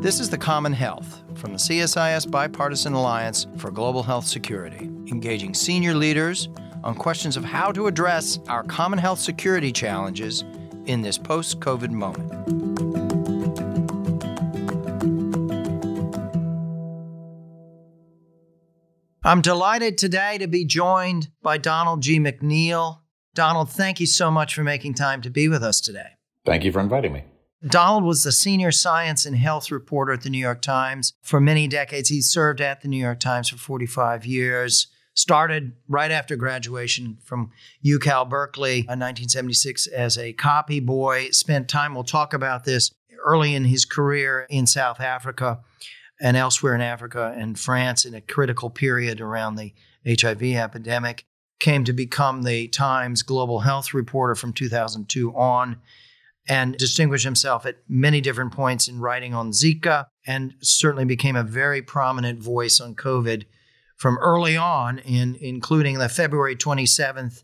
This is the Common Health from the CSIS Bipartisan Alliance for Global Health Security, engaging senior leaders on questions of how to address our common health security challenges in this post COVID moment. I'm delighted today to be joined by Donald G. McNeil. Donald, thank you so much for making time to be with us today. Thank you for inviting me. Donald was the senior science and health reporter at the New York Times for many decades. He served at the New York Times for 45 years. Started right after graduation from UCal Berkeley in 1976 as a copy boy. Spent time, we'll talk about this, early in his career in South Africa and elsewhere in Africa and France in a critical period around the HIV epidemic. Came to become the Times global health reporter from 2002 on and distinguished himself at many different points in writing on Zika and certainly became a very prominent voice on COVID from early on, in, including the February 27th,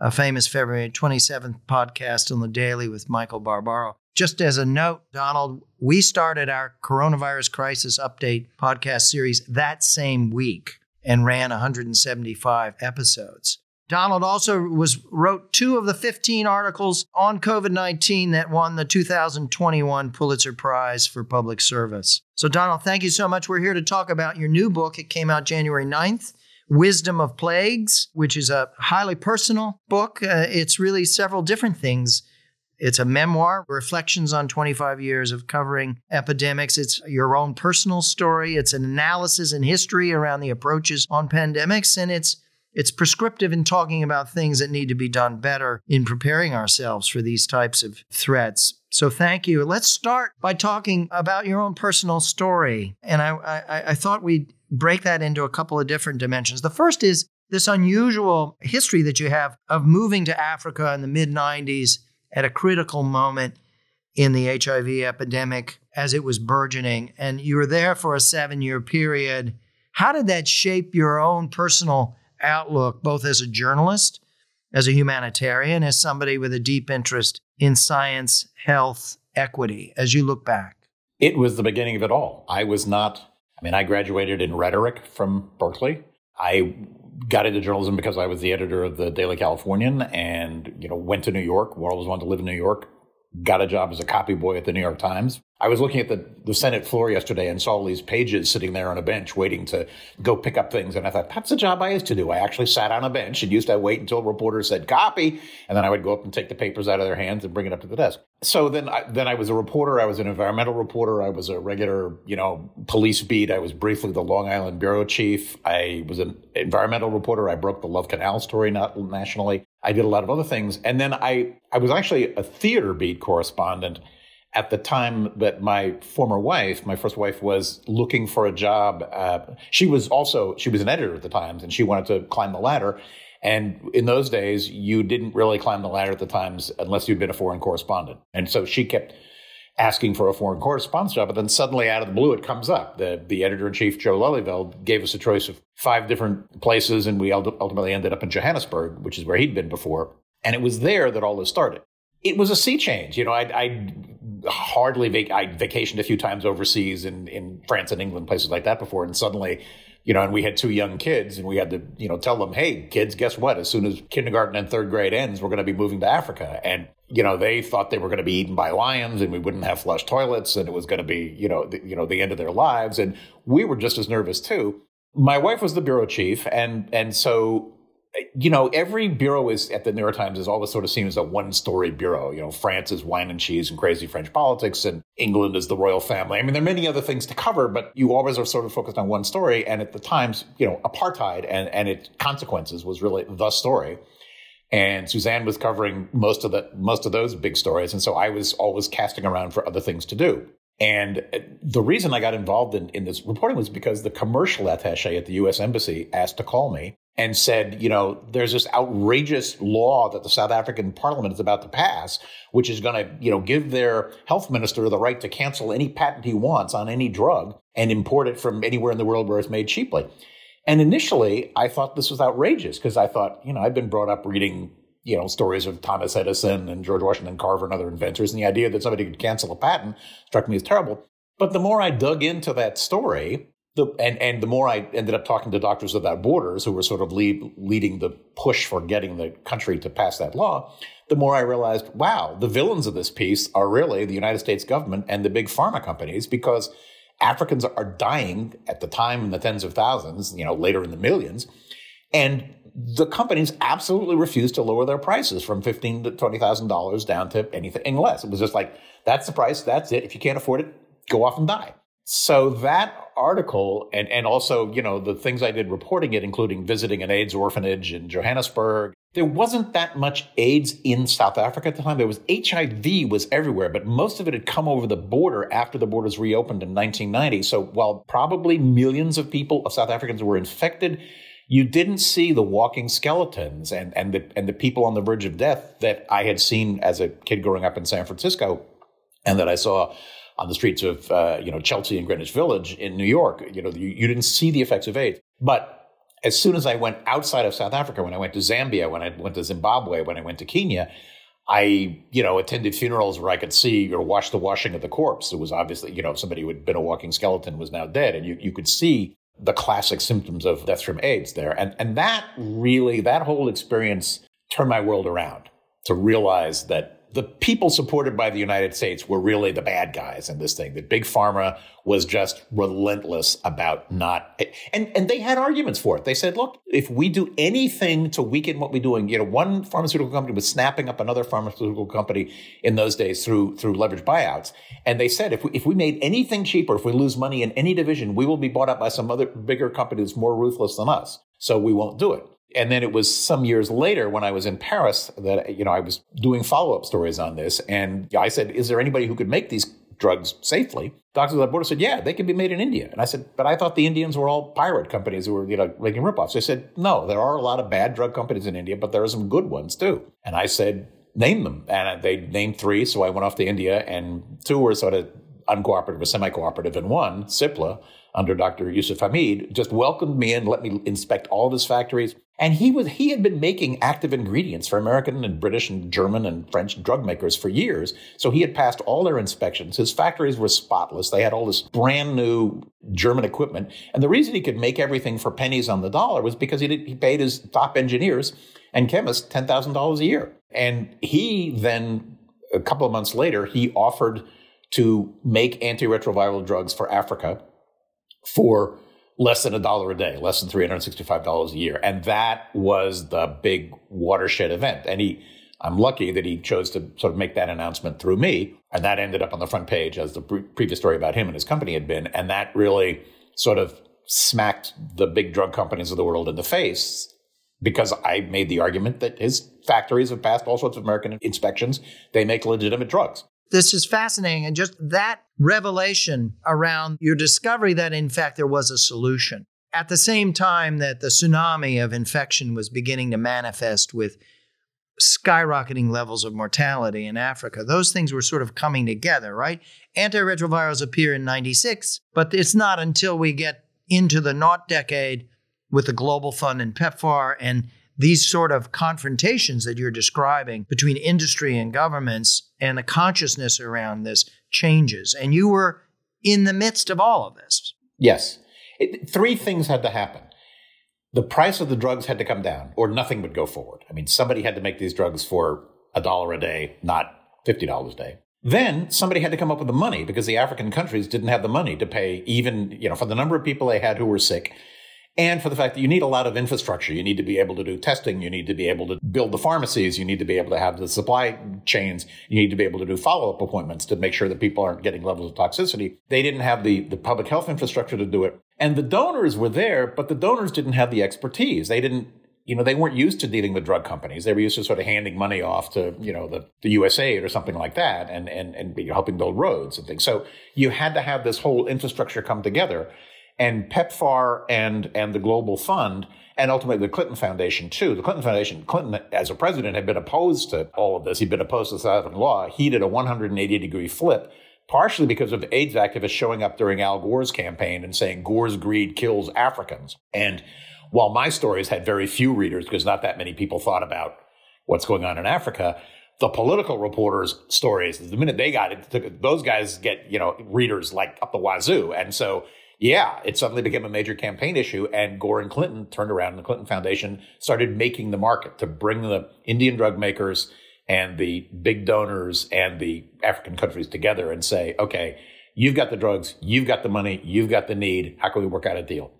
a famous February 27th podcast on the Daily with Michael Barbaro. Just as a note, Donald, we started our coronavirus crisis update podcast series that same week and ran 175 episodes. Donald also was wrote two of the 15 articles on COVID-19 that won the 2021 Pulitzer Prize for Public Service. So Donald, thank you so much. We're here to talk about your new book. It came out January 9th. Wisdom of Plagues, which is a highly personal book. Uh, it's really several different things. It's a memoir, reflections on 25 years of covering epidemics. It's your own personal story. It's an analysis and history around the approaches on pandemics. And it's it's prescriptive in talking about things that need to be done better in preparing ourselves for these types of threats. So thank you. Let's start by talking about your own personal story. And I, I, I thought we'd break that into a couple of different dimensions. The first is this unusual history that you have of moving to Africa in the mid 90s at a critical moment in the HIV epidemic as it was burgeoning. And you were there for a seven year period. How did that shape your own personal outlook, both as a journalist, as a humanitarian, as somebody with a deep interest in science, health, equity, as you look back? It was the beginning of it all. I was not, I mean, I graduated in rhetoric from Berkeley. I got into journalism because I was the editor of the Daily Californian and, you know, went to New York, always wanted to live in New York, got a job as a copy boy at the New York Times. I was looking at the, the Senate floor yesterday and saw all these pages sitting there on a bench waiting to go pick up things. And I thought, that's a job I used to do. I actually sat on a bench and used to wait until a reporter said copy. And then I would go up and take the papers out of their hands and bring it up to the desk. So then I, then I was a reporter. I was an environmental reporter. I was a regular, you know, police beat. I was briefly the Long Island bureau chief. I was an environmental reporter. I broke the Love Canal story not nationally. I did a lot of other things. And then I, I was actually a theater beat correspondent at the time that my former wife, my first wife, was looking for a job. Uh, she was also she was an editor at the Times, and she wanted to climb the ladder. And in those days, you didn't really climb the ladder at the Times unless you'd been a foreign correspondent. And so she kept asking for a foreign correspondent job, but then suddenly out of the blue, it comes up. The the editor in chief, Joe Lelyveld, gave us a choice of five different places, and we ultimately ended up in Johannesburg, which is where he'd been before. And it was there that all this started. It was a sea change. You know, I, I hardly vac- I vacationed a few times overseas in, in France and England, places like that before. And suddenly, you know, and we had two young kids and we had to, you know, tell them, hey, kids, guess what? As soon as kindergarten and third grade ends, we're going to be moving to Africa. And, you know, they thought they were going to be eaten by lions and we wouldn't have flush toilets and it was going to be, you know, the, you know, the end of their lives. And we were just as nervous too. My wife was the bureau chief. And, and so you know, every bureau is at the New York Times is always sort of seen as a one story bureau. You know, France is wine and cheese and crazy French politics, and England is the royal family. I mean, there are many other things to cover, but you always are sort of focused on one story. And at the Times, you know, apartheid and, and its consequences was really the story. And Suzanne was covering most of the most of those big stories. And so I was always casting around for other things to do. And uh, the reason I got involved in, in this reporting was because the commercial attache at the US Embassy asked to call me and said, you know, there's this outrageous law that the South African parliament is about to pass, which is going to, you know, give their health minister the right to cancel any patent he wants on any drug and import it from anywhere in the world where it's made cheaply. And initially, I thought this was outrageous because I thought, you know, I've been brought up reading you know, stories of Thomas Edison and George Washington Carver and other inventors, and the idea that somebody could cancel a patent struck me as terrible. But the more I dug into that story, the, and, and the more I ended up talking to Doctors Without Borders, who were sort of lead, leading the push for getting the country to pass that law, the more I realized, wow, the villains of this piece are really the United States government and the big pharma companies because Africans are dying at the time in the tens of thousands, you know, later in the millions. And the companies absolutely refused to lower their prices from fifteen to twenty thousand dollars down to anything less. It was just like, that's the price, that's it. If you can't afford it, go off and die. So that article and, and also, you know, the things I did reporting it, including visiting an AIDS orphanage in Johannesburg. There wasn't that much AIDS in South Africa at the time. There was HIV was everywhere, but most of it had come over the border after the borders reopened in 1990. So while probably millions of people of South Africans were infected, you didn't see the walking skeletons and, and the and the people on the verge of death that I had seen as a kid growing up in San Francisco and that I saw on the streets of uh, you know Chelsea and Greenwich Village in New York. You know, you, you didn't see the effects of AIDS, but as soon as I went outside of South Africa, when I went to Zambia, when I went to Zimbabwe, when I went to Kenya, I, you know, attended funerals where I could see or watch the washing of the corpse. It was obviously, you know, somebody who had been a walking skeleton was now dead. And you, you could see the classic symptoms of death from AIDS there. And, and that really, that whole experience turned my world around to realize that the people supported by the United States were really the bad guys in this thing. That big pharma was just relentless about not, and and they had arguments for it. They said, look, if we do anything to weaken what we're doing, you know, one pharmaceutical company was snapping up another pharmaceutical company in those days through through leverage buyouts, and they said if we if we made anything cheaper, if we lose money in any division, we will be bought up by some other bigger company that's more ruthless than us. So we won't do it and then it was some years later when I was in Paris that you know I was doing follow up stories on this, and I said, "Is there anybody who could make these drugs safely?" Doctors Without Borders said, "Yeah, they can be made in India." And I said, "But I thought the Indians were all pirate companies who were you know making ripoffs." They said, "No, there are a lot of bad drug companies in India, but there are some good ones too." And I said, "Name them," and they named three. So I went off to India, and two were sort of uncooperative or semi-cooperative, and one, Cipla, under Dr. Yusuf Hamied, just welcomed me in, let me inspect all of his factories. And he was he had been making active ingredients for American and British and German and French drug makers for years. So he had passed all their inspections. His factories were spotless. They had all this brand new German equipment. And the reason he could make everything for pennies on the dollar was because he, did, he paid his top engineers and chemists $10,000 a year. And he then, a couple of months later, he offered to make antiretroviral drugs for Africa for less than a dollar a day, less than $365 a year. And that was the big watershed event. And he, I'm lucky that he chose to sort of make that announcement through me. And that ended up on the front page as the pre- previous story about him and his company had been. And that really sort of smacked the big drug companies of the world in the face because I made the argument that his factories have passed all sorts of American inspections. They make legitimate drugs. This is fascinating. And just that revelation around your discovery that, in fact, there was a solution. At the same time that the tsunami of infection was beginning to manifest with skyrocketing levels of mortality in Africa, those things were sort of coming together, right? Antiretrovirals appear in 96, but it's not until we get into the naught decade with the Global Fund and PEPFAR and these sort of confrontations that you're describing between industry and governments and the consciousness around this changes. And you were in the midst of all of this. Yes. It, three things had to happen. The price of the drugs had to come down, or nothing would go forward. I mean, somebody had to make these drugs for a dollar a day, not $50 a day. Then somebody had to come up with the money because the African countries didn't have the money to pay even, you know, for the number of people they had who were sick and for the fact that you need a lot of infrastructure. You need to be able to do testing. You need to be able to build the pharmacies. You need to be able to have the supply chains. You need to be able to do follow up appointments to make sure that people aren't getting levels of toxicity. They didn't have the, the public health infrastructure to do it. And the donors were there, but the donors didn't have the expertise. They didn't, you know, they weren't used to dealing with drug companies. They were used to sort of handing money off to, you know, the, the USAID or something like that and, and, and helping build roads and things. So you had to have this whole infrastructure come together and PEPFAR and and the Global Fund and ultimately the Clinton Foundation too. The Clinton Foundation, Clinton as a president had been opposed to all of this. He'd been opposed to African law. He did a 180 degree flip, partially because of AIDS activists showing up during Al Gore's campaign and saying Gore's greed kills Africans. And while my stories had very few readers because not that many people thought about what's going on in Africa. The political reporters' stories, the minute they got it, those guys get, you know, readers like up the wazoo. And so, yeah, it suddenly became a major campaign issue. And Gore and Clinton turned around and the Clinton Foundation started making the market to bring the Indian drug makers and the big donors and the African countries together and say, okay, you've got the drugs, you've got the money, you've got the need. How can we work out a deal?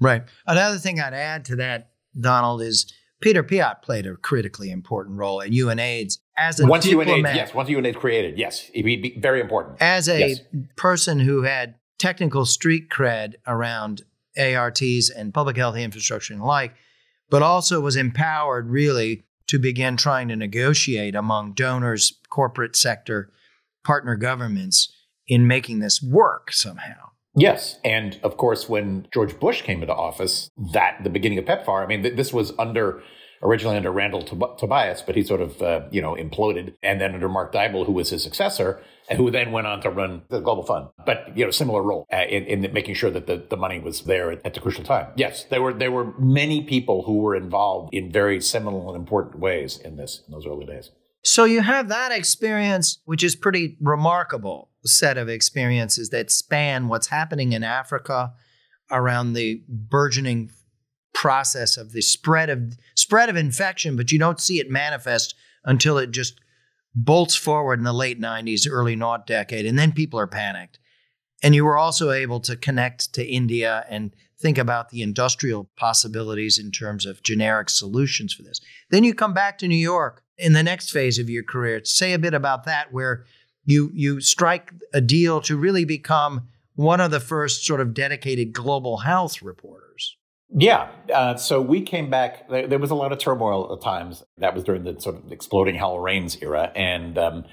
Right. Another thing I'd add to that, Donald, is Peter Piot played a critically important role in UNAIDS as a once diplomat. UNAIDS, yes, once UNAIDS created, yes, he'd be very important. As a Yes. person who had technical street cred around ARTs and public health infrastructure and the like, but also was empowered really to begin trying to negotiate among donors, corporate sector, partner governments in making this work somehow. Yes, and of course, when George Bush came into office, that the beginning of PEPFAR. I mean, th- this was under originally under Randall Tob- Tobias, but he sort of uh, you know imploded, and then under Mark Dybul, who was his successor, and who then went on to run the Global Fund. But you know, similar role uh, in, in making sure that the, the money was there at, at the crucial time. Yes, there were there were many people who were involved in very seminal and important ways in this in those early days. So you have that experience, which is pretty remarkable set of experiences that span what's happening in Africa around the burgeoning process of the spread of spread of infection, but you don't see it manifest until it just bolts forward in the late 90s, early naught decade, and then people are panicked. And you were also able to connect to India and think about the industrial possibilities in terms of generic solutions for this. Then you come back to New York in the next phase of your career. Say a bit about that, where you you strike a deal to really become one of the first sort of dedicated global health reporters. Yeah. Uh, so we came back. There, there was a lot of turmoil at times. That was during the sort of exploding Howell Raines era. And um,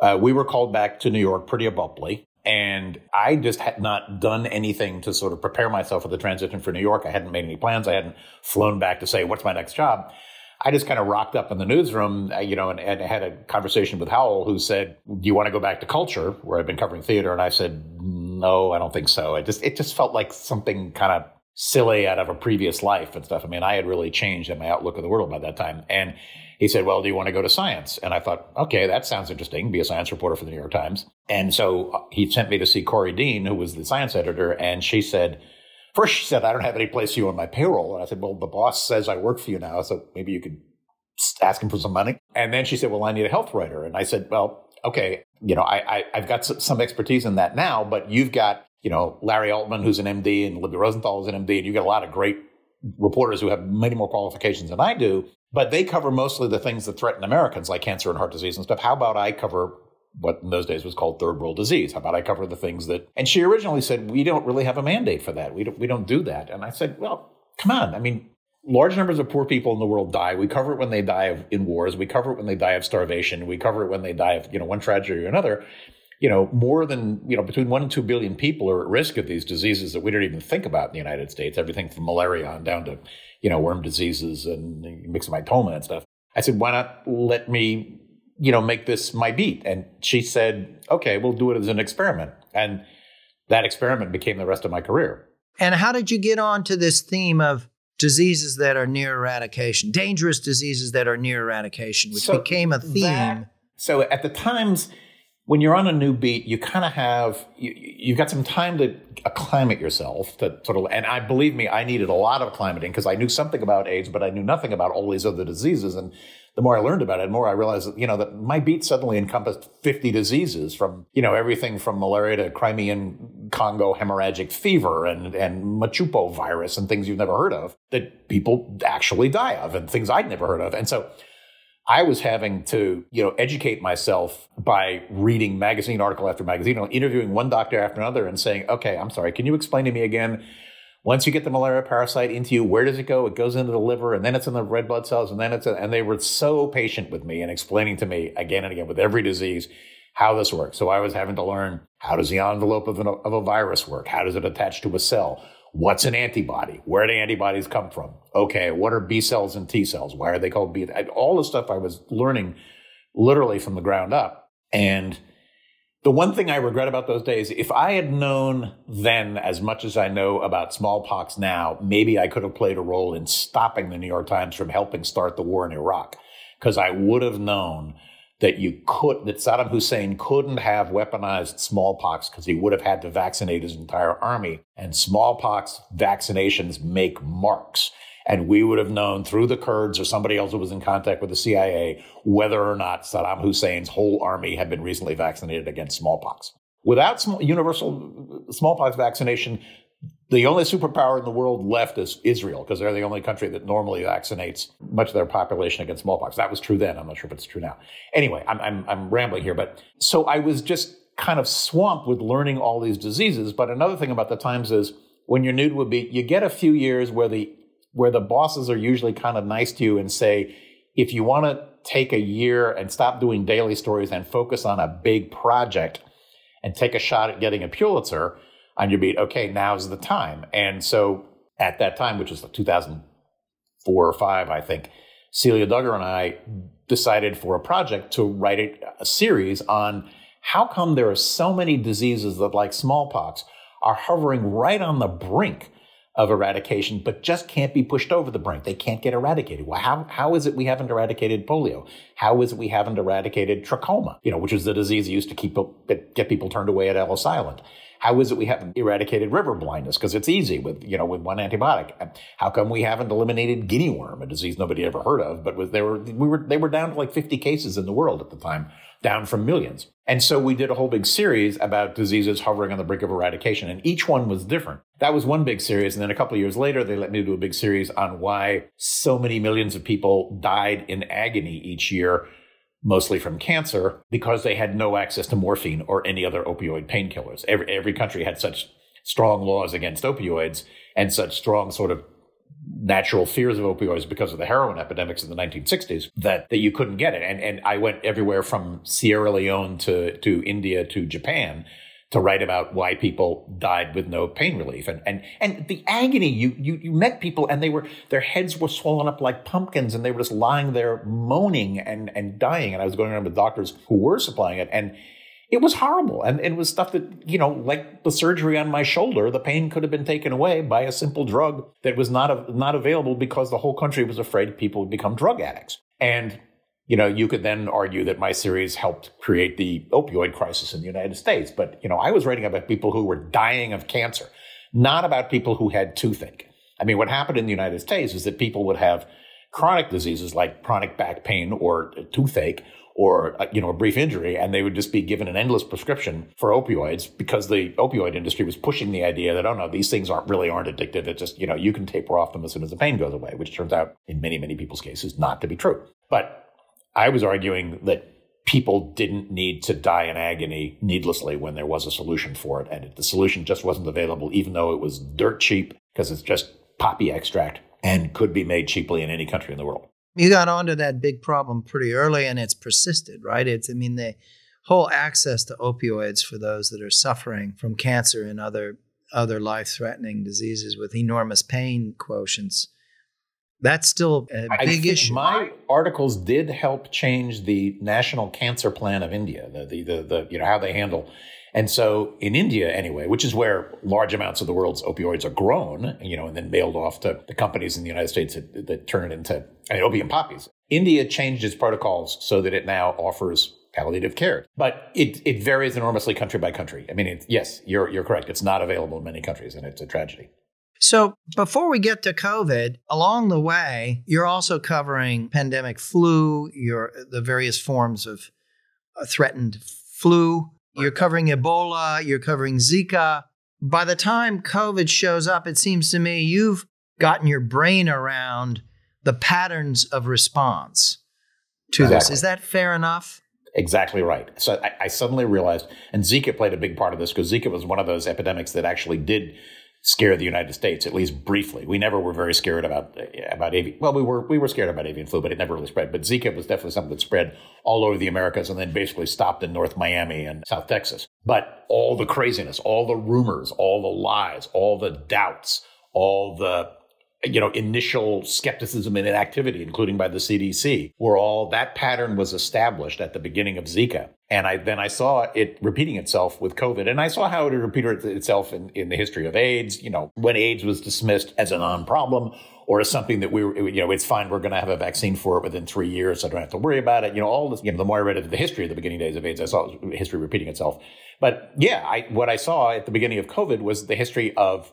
uh, we were called back to New York pretty abruptly. And I just had not done anything to sort of prepare myself for the transition for New York. I hadn't made any plans. I hadn't flown back to say, what's my next job? I just kind of rocked up in the newsroom, uh, you know, and, and had a conversation with Howell, who said, "Do you want to go back to culture, where I've been covering theater?" And I said, "No, I don't think so." It just it just felt like something kind of silly out of a previous life and stuff. I mean, I had really changed in my outlook of the world by that time. And he said, Well, do you want to go to science? And I thought, okay, that sounds interesting, be a science reporter for the New York Times. And so uh, he sent me to see Corey Dean, who was the science editor. And she said, First, she said, I don't have any place for you on my payroll. And I said, Well, the boss says I work for you now, so maybe you could ask him for some money. And then she said, Well, I need a health writer. And I said, Well, okay, you know, I, I, I've got some expertise in that now, but you've got, you know, Larry Altman, who's an MD, and Libby Rosenthal is an MD, and you get a lot of great reporters who have many more qualifications than I do, but they cover mostly the things that threaten Americans, like cancer and heart disease and stuff. How about I cover what in those days was called third world disease? How about I cover the things that? And she originally said, "We don't really have a mandate for that. We don't. We don't do that." And I said, "Well, come on. I mean." Large numbers of poor people in the world die. We cover it when they die of, in wars. We cover it when they die of starvation. We cover it when they die of, you know, one tragedy or another you know, more than, you know, between one and two billion people are at risk of these diseases that we don't even think about in the United States, everything from malaria on down to, you know, worm diseases and myxomatoma and stuff. I said, why not let me, you know, make this my beat? And she said, okay, we'll do it as an experiment. And that experiment became the rest of my career. And how did you get on to this theme of diseases that are near eradication, dangerous diseases that are near eradication, which So became a theme? that- so at the times when you're on a new beat, you kind of have you, you've got some time to acclimate yourself to sort of. And I believe me, I needed a lot of acclimating because I knew something about AIDS, but I knew nothing about all these other diseases. And the more I learned about it, the more I realized that you know that my beat suddenly encompassed 50 diseases from you know everything from malaria to Crimean Congo hemorrhagic fever and and Machupo virus and things you've never heard of that people actually die of and things I'd never heard of. And so I was having to, you know, educate myself by reading magazine article after magazine, interviewing one doctor after another and saying, okay, I'm sorry, can you explain to me again? Once you get the malaria parasite into you, where does it go? It goes into the liver and then it's in the red blood cells and then it's, a, and they were so patient with me and explaining to me again and again with every disease how this works. So I was having to learn how does the envelope of, an, of a virus work? How does it attach to a cell? What's an antibody? Where do antibodies come from? Okay, what are B cells and T cells? Why are they called B? All the stuff I was learning literally from the ground up. And the one thing I regret about those days, if I had known then as much as I know about smallpox now, maybe I could have played a role in stopping the New York Times from helping start the war in Iraq. because I would have known that you could that Saddam Hussein couldn't have weaponized smallpox because he would have had to vaccinate his entire army and smallpox vaccinations make marks and we would have known through the Kurds or somebody else who was in contact with the CIA whether or not Saddam Hussein's whole army had been recently vaccinated against smallpox. Without small, universal uh, smallpox vaccination, the only superpower in the world left is Israel because they're the only country that normally vaccinates much of their population against smallpox. That was true then. I'm not sure if it's true now. Anyway, I'm, I'm, I'm rambling here, but so I was just kind of swamped with learning all these diseases. But another thing about the times is when you're new to a beat, you get a few years where the where the bosses are usually kind of nice to you and say, if you want to take a year and stop doing daily stories and focus on a big project and take a shot at getting a Pulitzer on your beat, okay, now's the time. And so at that time, which was like 2004 or five, I think, Celia Dugger and I decided for a project to write a, a series on how come there are so many diseases that, like smallpox, are hovering right on the brink of eradication, but just can't be pushed over the brink. They can't get eradicated. Well, how, how is it we haven't eradicated polio? How is it we haven't eradicated trachoma, you know, which is the disease used to keep, get people turned away at Ellis Island? How is it we haven't eradicated river blindness? Because it's easy with, you know, with one antibiotic. How come we haven't eliminated guinea worm, a disease nobody ever heard of, but was, they were, we were, they were down to like 50 cases in the world at the time, down from millions. And so we did a whole big series about diseases hovering on the brink of eradication, and each one was different. That was one big series. And then a couple of years later, they let me do a big series on why so many millions of people died in agony each year mostly from cancer, because they had no access to morphine or any other opioid painkillers. Every, every country had such strong laws against opioids and such strong sort of natural fears of opioids because of the heroin epidemics in the 1960s that, that you couldn't get it. And, and I went everywhere from Sierra Leone to, to India to Japan to write about why people died with no pain relief. And and and the agony you you you met people and they were their heads were swollen up like pumpkins and they were just lying there moaning and and dying. And I was going around with doctors who were supplying it. And it was horrible and it was stuff that you know like the surgery on my shoulder the pain could have been taken away by a simple drug that was not not available because the whole country was afraid people would become drug addicts and you know, you could then argue that my series helped create the opioid crisis in the United States. But, you know, I was writing about people who were dying of cancer, not about people who had toothache. I mean, what happened in the United States is that people would have chronic diseases like chronic back pain or toothache or, uh, you know, a brief injury, and they would just be given an endless prescription for opioids because the opioid industry was pushing the idea that, oh no, these things aren't really aren't addictive. It's just, you know, you can taper off them as soon as the pain goes away, which turns out in many, many people's cases not to be true. But I was arguing that people didn't need to die in agony needlessly when there was a solution for it. And the solution just wasn't available, even though it was dirt cheap because it's just poppy extract and could be made cheaply in any country in the world. You got onto that big problem pretty early and it's persisted, right? It's, I mean, the whole access to opioids for those that are suffering from cancer and other other life-threatening diseases with enormous pain quotients that's still a I big issue. My articles did help change the national cancer plan of India, the, the, the, the, you know, how they handle. And so in India, anyway, which is where large amounts of the world's opioids are grown, you know, and then mailed off to the companies in the United States that, that turn it into I mean, opium poppies. India changed its protocols so that it now offers palliative care. But it, it varies enormously country by country. I mean, it, yes, you're, you're correct. It's not available in many countries, and it's a tragedy. So, before we get to COVID, along the way, you're also covering pandemic flu, your the various forms of uh, threatened flu. You're covering Ebola, you're covering Zika. By the time COVID shows up, it seems to me you've gotten your brain around the patterns of response to exactly. this. Is that fair enough? Exactly right. So I, I, suddenly realized, and Zika played a big part of this because Zika was one of those epidemics that actually did scare the United States, at least briefly. We never were very scared about eh, about avian. Well, we were we were scared about avian flu, but it never really spread. But Zika was definitely something that spread all over the Americas, and then basically stopped in North Miami and South Texas. But all the craziness, all the rumors, all the lies, all the doubts, all the you know, initial skepticism and inactivity, including by the CDC, were all that pattern was established at the beginning of Zika. And I then I saw it repeating itself with COVID. And I saw how it repeated itself in, in the history of AIDS, you know, when AIDS was dismissed as a non-problem or as something that we were, you know, it's fine. We're going to have a vaccine for it within three years. So I don't have to worry about it. You know, all this, you know, the more I read of the history of the beginning days of AIDS, I saw history repeating itself. But yeah, I, what I saw at the beginning of COVID was the history of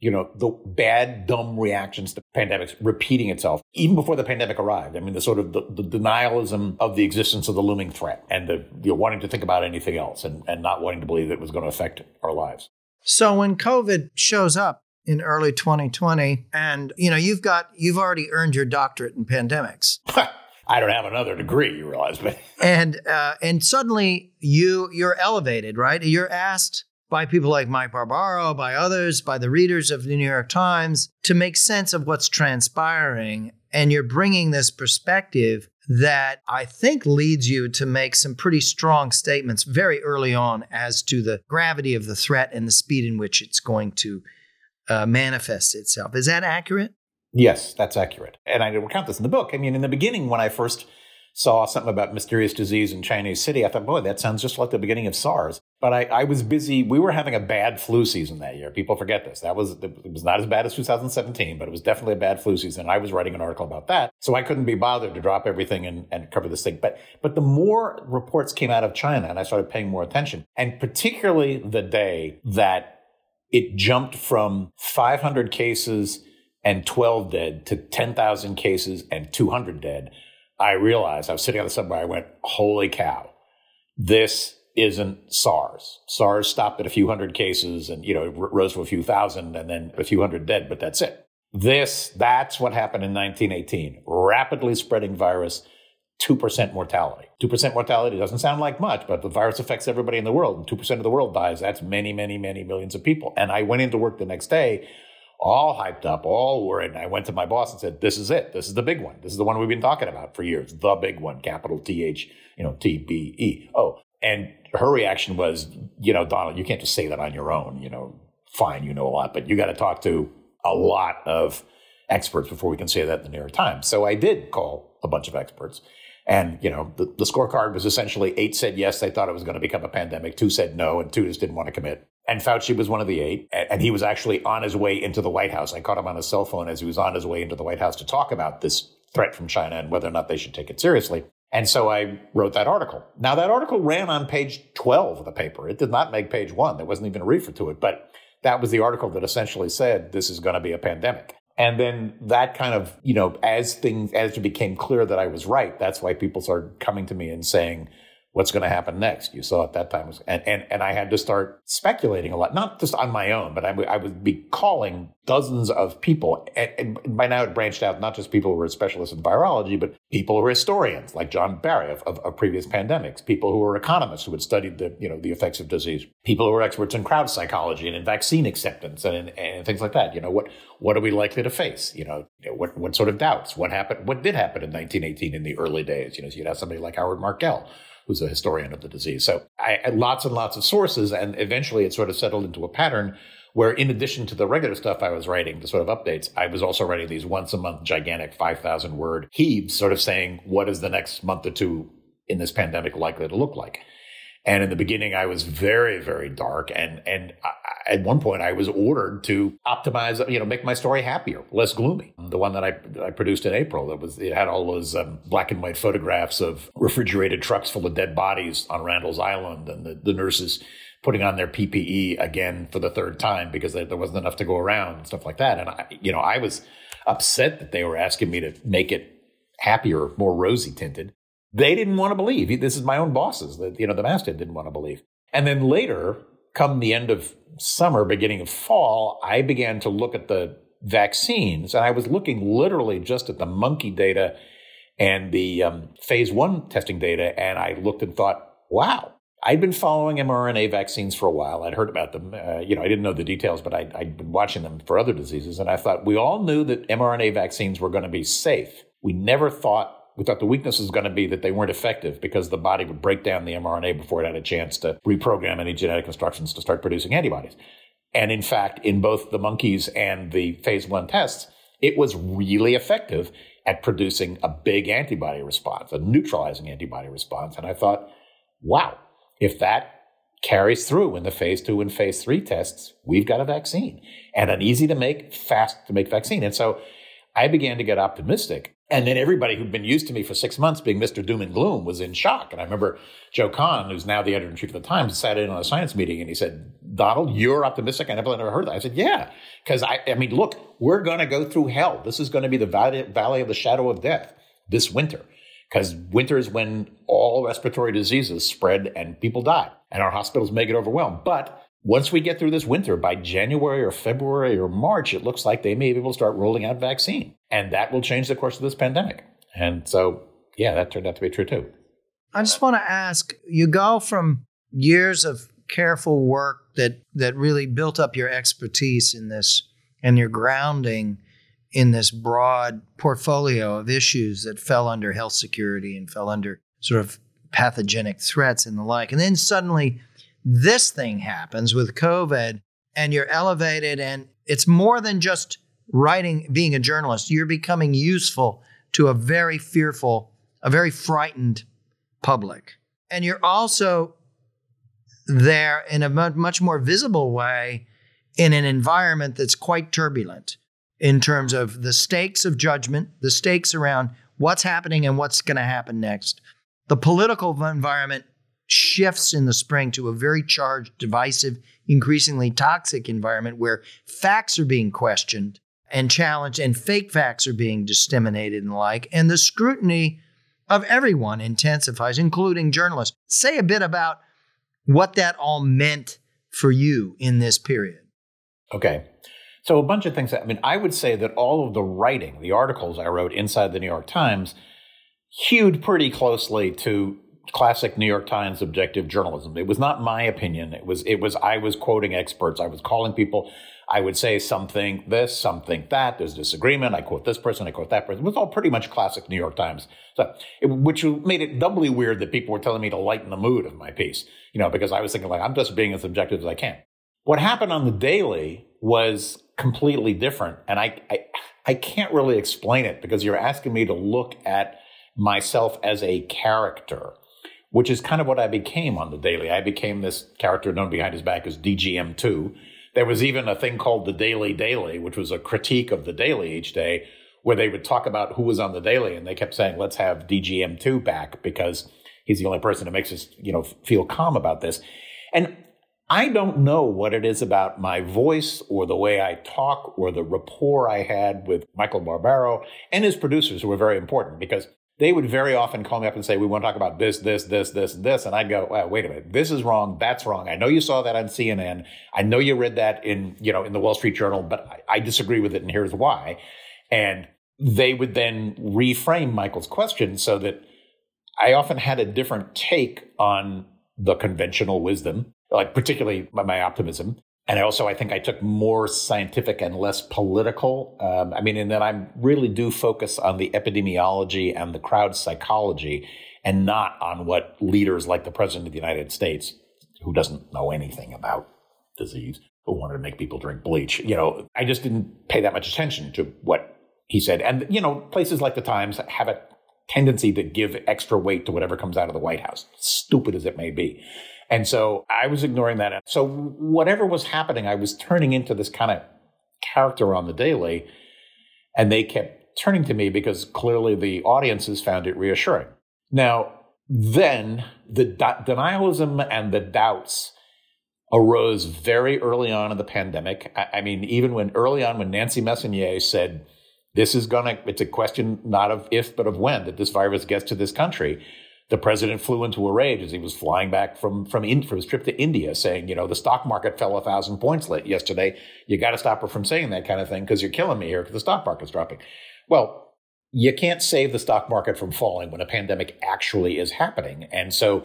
you know, the bad, dumb reactions to pandemics repeating itself even before the pandemic arrived. I mean, the sort of the, the denialism of the existence of the looming threat and the you know, wanting to think about anything else and, and not wanting to believe it was going to affect our lives. So when COVID shows up in early 2020 and, you know, you've got, you've already earned your doctorate in pandemics. I don't have another degree, you realize, but and uh, and suddenly you you're elevated, right? You're asked by people like Mike Barbaro, by others, by the readers of the New York Times to make sense of what's transpiring. And you're bringing this perspective that I think leads you to make some pretty strong statements very early on as to the gravity of the threat and the speed in which it's going to uh, manifest itself. Is that accurate? Yes, that's accurate. And I recount this in the book. I mean, in the beginning, when I first saw something about mysterious disease in Chinese city, I thought, boy, that sounds just like the beginning of SARS. But I, I was busy. We were having a bad flu season that year. People forget this. That was it was not as bad as 2017, but it was definitely a bad flu season. I was writing an article about that, so I couldn't be bothered to drop everything and, and cover this thing. But but the more reports came out of China, and I started paying more attention, and particularly the day that it jumped from 500 cases and 12 dead to 10,000 cases and 200 dead I realized I was sitting on the subway. I went, holy cow, this isn't SARS. SARS stopped at a few hundred cases and, you know, rose to a few thousand and then a few hundred dead, but that's it. This, that's what happened in 1918. Rapidly spreading virus, 2% mortality. 2% mortality doesn't sound like much, but the virus affects everybody in the world and 2% of the world dies. That's many, many, many millions of people. And I went into work the next day all hyped up, all worried. And I went to my boss and said, "This is it. This is the big one. This is the one we've been talking about for years. The big one, capital T H, you know, T B E O." And her reaction was, "You know, Donald, you can't just say that on your own. You know, fine, you know a lot, but you got to talk to a lot of experts before we can say that in the New York Times." So I did call a bunch of experts. And, you know, the, the scorecard was essentially eight said yes, they thought it was going to become a pandemic. Two said no, and two just didn't want to commit. And Fauci was one of the eight. And he was actually on his way into the White House. I caught him on his cell phone as he was on his way into the White House to talk about this threat from China and whether or not they should take it seriously. And so I wrote that article. Now, that article ran on page 12 of the paper. It did not make page one. There wasn't even a refer to it. But that was the article that essentially said this is going to be a pandemic. And then that kind of, you know, as things, as it became clear that I was right, that's why people started coming to me and saying, what's going to happen next. You saw at that time, and, and, and I had to start speculating a lot, not just on my own, but I, w- I would be calling dozens of people. And, and, by now it branched out, not just people who were specialists in virology, but people who were historians like John Barry of, of, of previous pandemics, people who were economists who had studied the, you know, the effects of disease, people who were experts in crowd psychology and in vaccine acceptance and, and things like that. You know, what, what are we likely to face? You know, what, what sort of doubts? What happened? What did happen in 1918 in the early days? You know, so you'd have somebody like Howard Markel who's a historian of the disease. So I had lots and lots of sources, and eventually it sort of settled into a pattern where, in addition to the regular stuff I was writing, the sort of updates, I was also writing these once a month gigantic 5,000 word heaves, sort of saying, what is the next month or two in this pandemic likely to look like? And in the beginning, I was very, very dark. And, and I, at one point, I was ordered to optimize, you know, make my story happier, less gloomy. The one that I, I produced in April, that was, it had all those um, black and white photographs of refrigerated trucks full of dead bodies on Randall's Island and the, the nurses putting on their PPE again for the third time because there wasn't enough to go around and stuff like that. And I, you know, I was upset that they were asking me to make it happier, more rosy tinted. They didn't want to believe. This is my own bosses. That you know, the masthead didn't want to believe. And then later, come the end of summer, beginning of fall, I began to look at the vaccines, and I was looking literally just at the monkey data and the um, phase one testing data, and I looked and thought, wow. I'd been following mRNA vaccines for a while. I'd heard about them. Uh, you know, I didn't know the details, but I, I'd been watching them for other diseases. And I thought we all knew that mRNA vaccines were going to be safe. We never thought we thought the weakness was going to be that they weren't effective because the body would break down the mRNA before it had a chance to reprogram any genetic instructions to start producing antibodies. And in fact, in both the monkeys and the phase one tests, it was really effective at producing a big antibody response, a neutralizing antibody response. And I thought, wow, if that carries through in the phase two and phase three tests, we've got a vaccine and an easy to make, fast to make vaccine. And so I began to get optimistic. And then everybody who'd been used to me for six months being Mr. Doom and Gloom was in shock. And I remember Joe Kahn, who's now the editor in chief of the Times, sat in on a science meeting and he said, Donald, you're optimistic. I never, never heard that. I said, yeah. Because I, I mean, look, we're going to go through hell. This is going to be the valley, valley of the shadow of death this winter. Because winter is when all respiratory diseases spread and people die and our hospitals may get overwhelmed. But once we get through this winter, by January or February or March, it looks like they may be able to start rolling out vaccine. And that will change the course of this pandemic. And so, yeah, that turned out to be true too. I just want to ask you go from years of careful work that, that really built up your expertise in this and your grounding in this broad portfolio of issues that fell under health security and fell under sort of pathogenic threats and the like. And then suddenly this thing happens with COVID and you're elevated and it's more than just writing being a journalist. You're becoming useful to a very fearful, a very frightened public. And you're also there in a much more visible way in an environment that's quite turbulent in terms of the stakes of judgment, the stakes around what's happening and what's going to happen next. The political environment shifts in the spring to a very charged, divisive, increasingly toxic environment where facts are being questioned and challenged and fake facts are being disseminated and the like. And the scrutiny of everyone intensifies, including journalists. Say a bit about what that all meant for you in this period. Okay. So, a bunch of things. I mean, I would say that all of the writing, the articles I wrote inside the New York Times, hewed pretty closely to classic New York Times objective journalism. It was not my opinion. It was, it was, I was quoting experts. I was calling people. I would say something this, something that. There's disagreement. I quote this person. I quote that person. It was all pretty much classic New York Times. So, it, which made it doubly weird that people were telling me to lighten the mood of my piece, you know, because I was thinking like, I'm just being as objective as I can. What happened on the daily was completely different. And I, I, I can't really explain it because you're asking me to look at myself as a character which is kind of what I became on the daily. I became this character known behind his back as DGM2. There was even a thing called the Daily Daily, which was a critique of the daily each day, where they would talk about who was on the daily, and they kept saying, "Let's have DGM2 back because he's the only person who makes us, you know, feel calm about this." And I don't know what it is about my voice or the way I talk or the rapport I had with Michael Barbaro and his producers who were very important because they would very often call me up and say, we want to talk about this, this, this, this, this. And I'd go, wait a minute. This is wrong. That's wrong. I know you saw that on CNN. I know you read that in, you know, in the Wall Street Journal, but I, I disagree with it. And here's why. And they would then reframe Michael's question so that I often had a different take on the conventional wisdom, like particularly my optimism. And also, I think I took more scientific and less political. Um, I mean, and then I really do focus on the epidemiology and the crowd psychology and not on what leaders like the president of the United States, who doesn't know anything about disease, who wanted to make people drink bleach. You know, I just didn't pay that much attention to what he said. And, you know, places like the Times have a tendency to give extra weight to whatever comes out of the White House, stupid as it may be. And so I was ignoring that. So whatever was happening, I was turning into this kind of character on the daily. And they kept turning to me because clearly the audiences found it reassuring. Now, then the denialism and the doubts arose very early on in the pandemic. I, I mean, even when early on, when Nancy Messonnier said, this is going to, it's a question not of if, but of when that this virus gets to this country the president flew into a rage as he was flying back from from, in, from his trip to India, saying, you know, the stock market fell a thousand points late yesterday. You got to stop her from saying that kind of thing because you're killing me here because the stock market's dropping. Well, you can't save the stock market from falling when a pandemic actually is happening, and so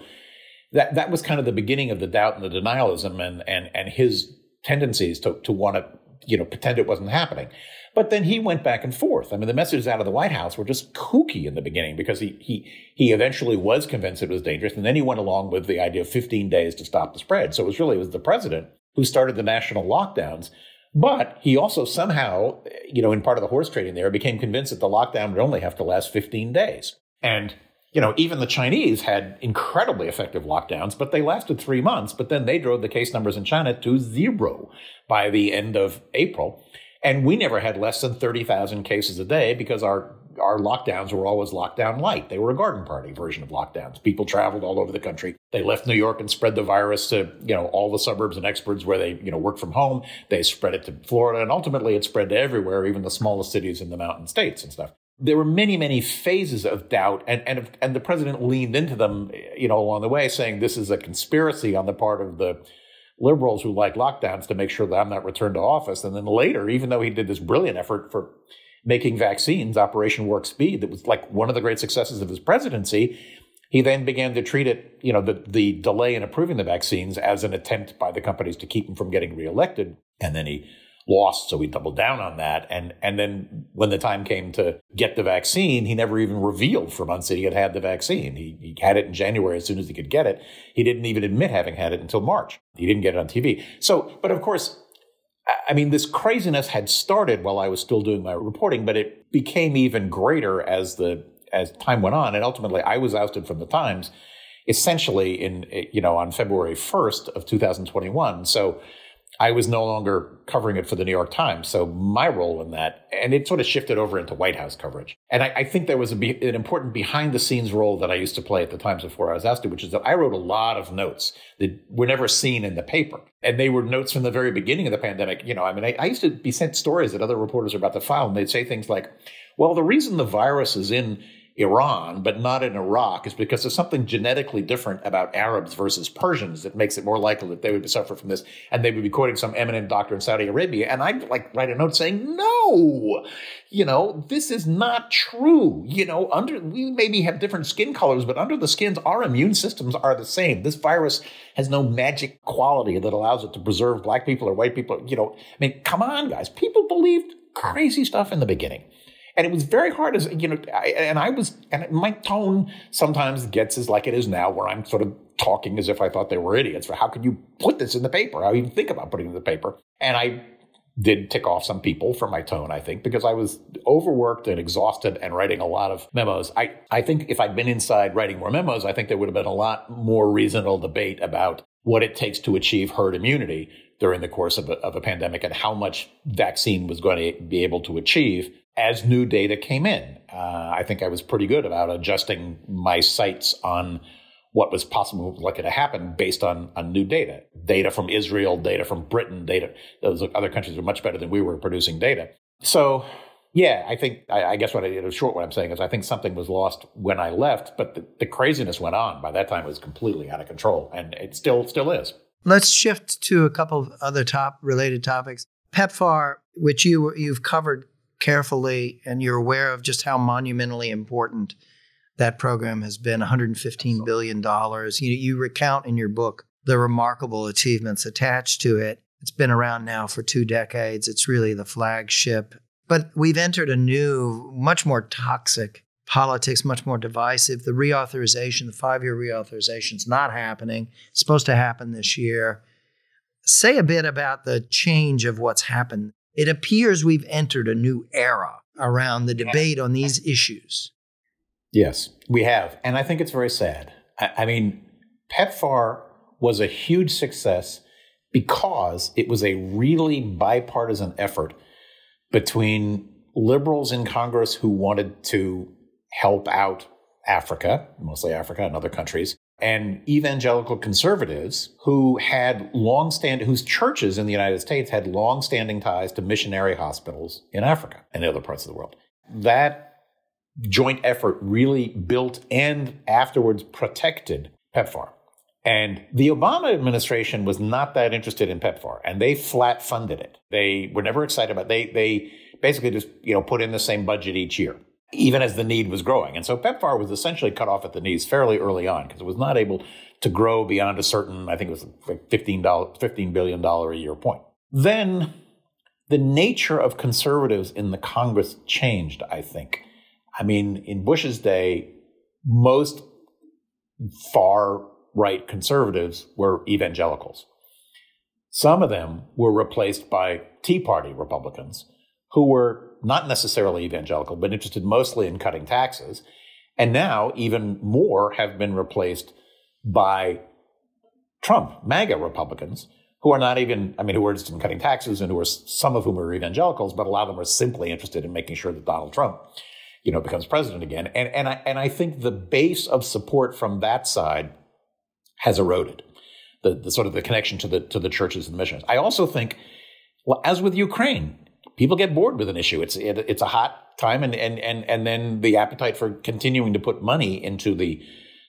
that that was kind of the beginning of the doubt and the denialism and and and his tendencies to to want to you know pretend it wasn't happening. But then he went back and forth. I mean, the messages out of the White House were just kooky in the beginning because he he he eventually was convinced it was dangerous, and then he went along with the idea of 15 days to stop the spread. So it was really it was the president who started the national lockdowns, But he also somehow, you know, in part of the horse trading there, became convinced that the lockdown would only have to last 15 days. And, you know, even the Chinese had incredibly effective lockdowns, but they lasted three months. But then they drove the case numbers in China to zero by the end of April. And we never had less than 30,000 cases a day because our our lockdowns were always lockdown light. They were a garden party version of lockdowns. People traveled all over the country. They left New York and spread the virus to, you know, all the suburbs and experts where they, you know, work from home. They spread it to Florida and ultimately it spread to everywhere, even the smallest cities in the mountain states and stuff. There were many, many phases of doubt, and, and and the president leaned into them, you know, along the way, saying this is a conspiracy on the part of the liberals who like lockdowns to make sure that I'm not returned to office. And then later, even though he did this brilliant effort for making vaccines, Operation Warp Speed, that was like one of the great successes of his presidency. He then began to treat it, you know, the, the delay in approving the vaccines as an attempt by the companies to keep him from getting reelected. And then he lost, so he doubled down on that. And and then when the time came to get the vaccine, he never even revealed for months that he had had the vaccine. He, he had it in January as soon as he could get it. He didn't even admit having had it until March. He didn't get it on TV. So, but of course, I mean, this craziness had started while I was still doing my reporting, but it became even greater as the as time went on, and ultimately I was ousted from the Times, essentially in you know on February first of 2021. So I was no longer covering it for the New York Times. So my role in that, and it sort of shifted over into White House coverage. And I, I think there was a, an important behind the scenes role that I used to play at the Times before I was asked to, which is that I wrote a lot of notes that were never seen in the paper. And they were notes from the very beginning of the pandemic. You know, I mean, I, I used to be sent stories that other reporters are about to file, and they'd say things like, well, the reason the virus is in Iran, but not in Iraq, is because there's something genetically different about Arabs versus Persians that makes it more likely that they would suffer from this. And they would be quoting some eminent doctor in Saudi Arabia. And I'd like write a note saying, no, you know, this is not true. You know, under, we maybe have different skin colors, but under the skins, our immune systems are the same. This virus has no magic quality that allows it to preserve black people or white people. You know, I mean, come on, guys. People believed crazy stuff in the beginning. And it was very hard as, you know, I, and I was, and my tone sometimes gets as like it is now, where I'm sort of talking as if I thought they were idiots. For how could you put this in the paper? How even think about putting it in the paper? And I did tick off some people for my tone, I think, because I was overworked and exhausted and writing a lot of memos. I, I think if I'd been inside writing more memos, I think there would have been a lot more reasonable debate about what it takes to achieve herd immunity during the course of a, of a pandemic and how much vaccine was going to be able to achieve as new data came in. Uh, I think I was pretty good about adjusting my sights on what was possible likely to happen based on, on new data. Data from Israel, data from Britain, data, those other countries were much better than we were producing data. So, yeah, I think, I, I guess what I did, short what I'm saying is I think something was lost when I left, but the, the craziness went on. By that time, it was completely out of control, and it still still is. Let's shift to a couple of other top related topics. PEPFAR, which you you've covered carefully and you're aware of just how monumentally important that program has been $115 billion. You, you recount in your book the remarkable achievements attached to it. It's been around now for two decades. It's really the flagship. But we've entered a new, much more toxic politics, much more divisive. The reauthorization, the five year reauthorization is not happening. It's supposed to happen this year. Say a bit about the change of what's happened it appears we've entered a new era around the debate on these issues. Yes, we have. And I think it's very sad. I, I mean, PEPFAR was a huge success because it was a really bipartisan effort between liberals in Congress who wanted to help out Africa, mostly Africa and other countries, and evangelical conservatives who had long-standing, whose churches in the United States had long-standing ties to missionary hospitals in Africa and other parts of the world. That joint effort really built and afterwards protected PEPFAR. And the Obama administration was not that interested in PEPFAR, and they flat funded it. They were never excited about it. They they basically just you know put in the same budget each year even as the need was growing. And so PEPFAR was essentially cut off at the knees fairly early on because it was not able to grow beyond a certain, I think it was like $15, $15 billion a year point. Then the nature of conservatives in the Congress changed, I think. I mean, in Bush's day, most far right conservatives were evangelicals. Some of them were replaced by Tea Party Republicans who were not necessarily evangelical, but interested mostly in cutting taxes. And now, even more have been replaced by Trump, MAGA Republicans, who are not even, I mean, who are interested in cutting taxes and who are, some of whom are evangelicals, but a lot of them are simply interested in making sure that Donald Trump, you know, becomes president again. And, and, I, and I think the base of support from that side has eroded the, the sort of the connection to the to the churches and the missions. I also think, well, as with Ukraine, people get bored with an issue. It's it, it's a hot time, and and and and then the appetite for continuing to put money into the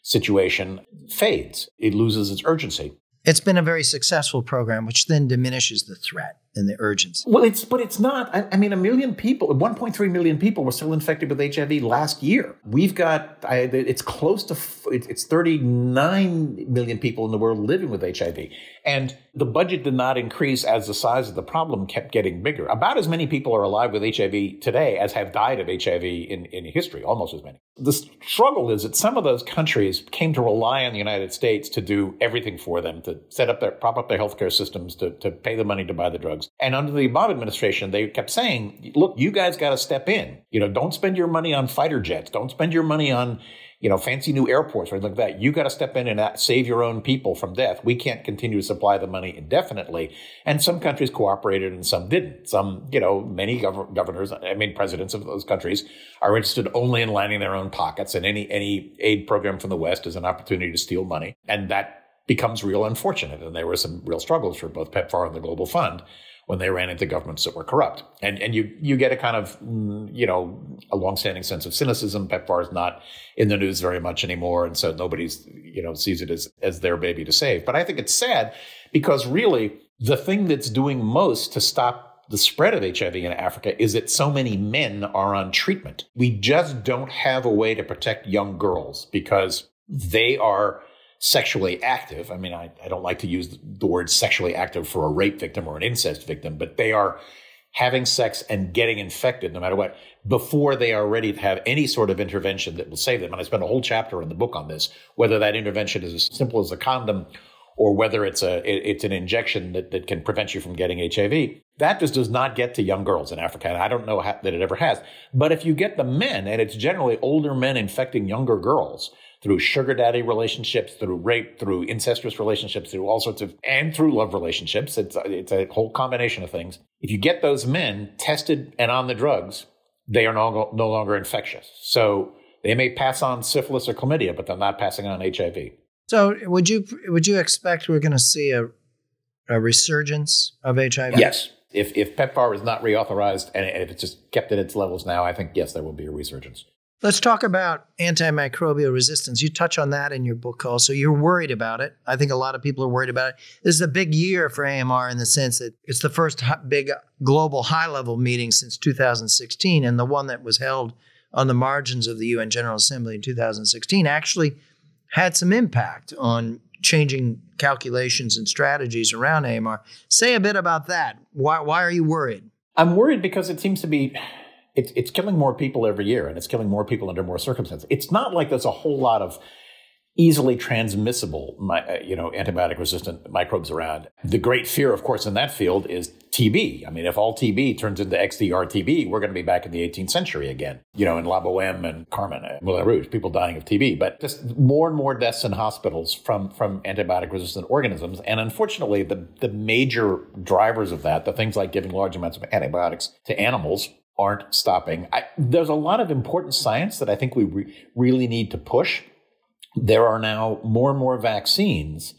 situation fades. It loses its urgency. It's been a very successful program, which then diminishes the threat and the urgency. Well, it's but it's not. I, I mean, a million people, 1.3 million people were still infected with HIV last year. We've got I, it's close to it's 39 million people in the world living with HIV, and the budget did not increase as the size of the problem kept getting bigger. About as many people are alive with HIV today as have died of HIV in, in history, almost as many. The struggle is that some of those countries came to rely on the United States to do everything for them, to set up their, prop up their healthcare systems, to, to pay the money to buy the drugs. And under the Obama administration, they kept saying, look, you guys got to step in. You know, don't spend your money on fighter jets. Don't spend your money on you know, fancy new airports or anything like that. You got to step in and save your own people from death. We can't continue to supply the money indefinitely. And some countries cooperated and some didn't. Some, you know, many gov- governors, I mean, presidents of those countries are interested only in lining their own pockets. And any, any aid program from the West is an opportunity to steal money. And that becomes real unfortunate. And there were some real struggles for both PEPFAR and the Global Fund when they ran into governments that were corrupt. And and you you get a kind of you know a longstanding sense of cynicism. PEPFAR is not in the news very much anymore, and so nobody's you know sees it as as their baby to save. But I think it's sad because really the thing that's doing most to stop the spread of HIV in Africa is that so many men are on treatment. We just don't have a way to protect young girls because they are sexually active. I mean, I, I don't like to use the word sexually active for a rape victim or an incest victim, but they are having sex and getting infected no matter what before they are ready to have any sort of intervention that will save them. And I spent a whole chapter in the book on this, whether that intervention is as simple as a condom or whether it's a it's an injection that, that can prevent you from getting HIV. That just does not get to young girls in Africa. And I don't know how, that it ever has. But if you get the men, and it's generally older men infecting younger girls, through sugar daddy relationships, through rape, through incestuous relationships, through all sorts of, and through love relationships. It's, it's a whole combination of things. If you get those men tested and on the drugs, they are no, no longer infectious. So they may pass on syphilis or chlamydia, but they're not passing on HIV. So would you would you expect we're going to see a, a resurgence of HIV? Yes. If if PEPFAR is not reauthorized and if it's just kept at its levels now, I think yes, there will be a resurgence. Let's talk about antimicrobial resistance. You touch on that in your book also. You're worried about it. I think a lot of people are worried about it. This is a big year for AMR in the sense that it's the first big uh, global high level meeting since 2016, and the one that was held on the margins of the UN General Assembly in 2016 actually had some impact on changing calculations and strategies around AMR. Say a bit about that. Why, why are you worried? I'm worried because it seems to be it's it's killing more people every year, and it's killing more people under more circumstances. It's not like there's a whole lot of easily transmissible, uh, you know, antibiotic resistant microbes around. The great fear, of course, in that field is TB. I mean, if all TB turns into XDR TB, we're going to be back in the 18th century again, you know, in La Boheme and Carmen, uh, Moulin Rouge, people dying of TB. But just more and more deaths in hospitals from, from antibiotic resistant organisms. And unfortunately, the, the major drivers of that, the things like giving large amounts of antibiotics to animals, aren't stopping. I, there's a lot of important science that I think we re- really need to push. There are now more and more vaccines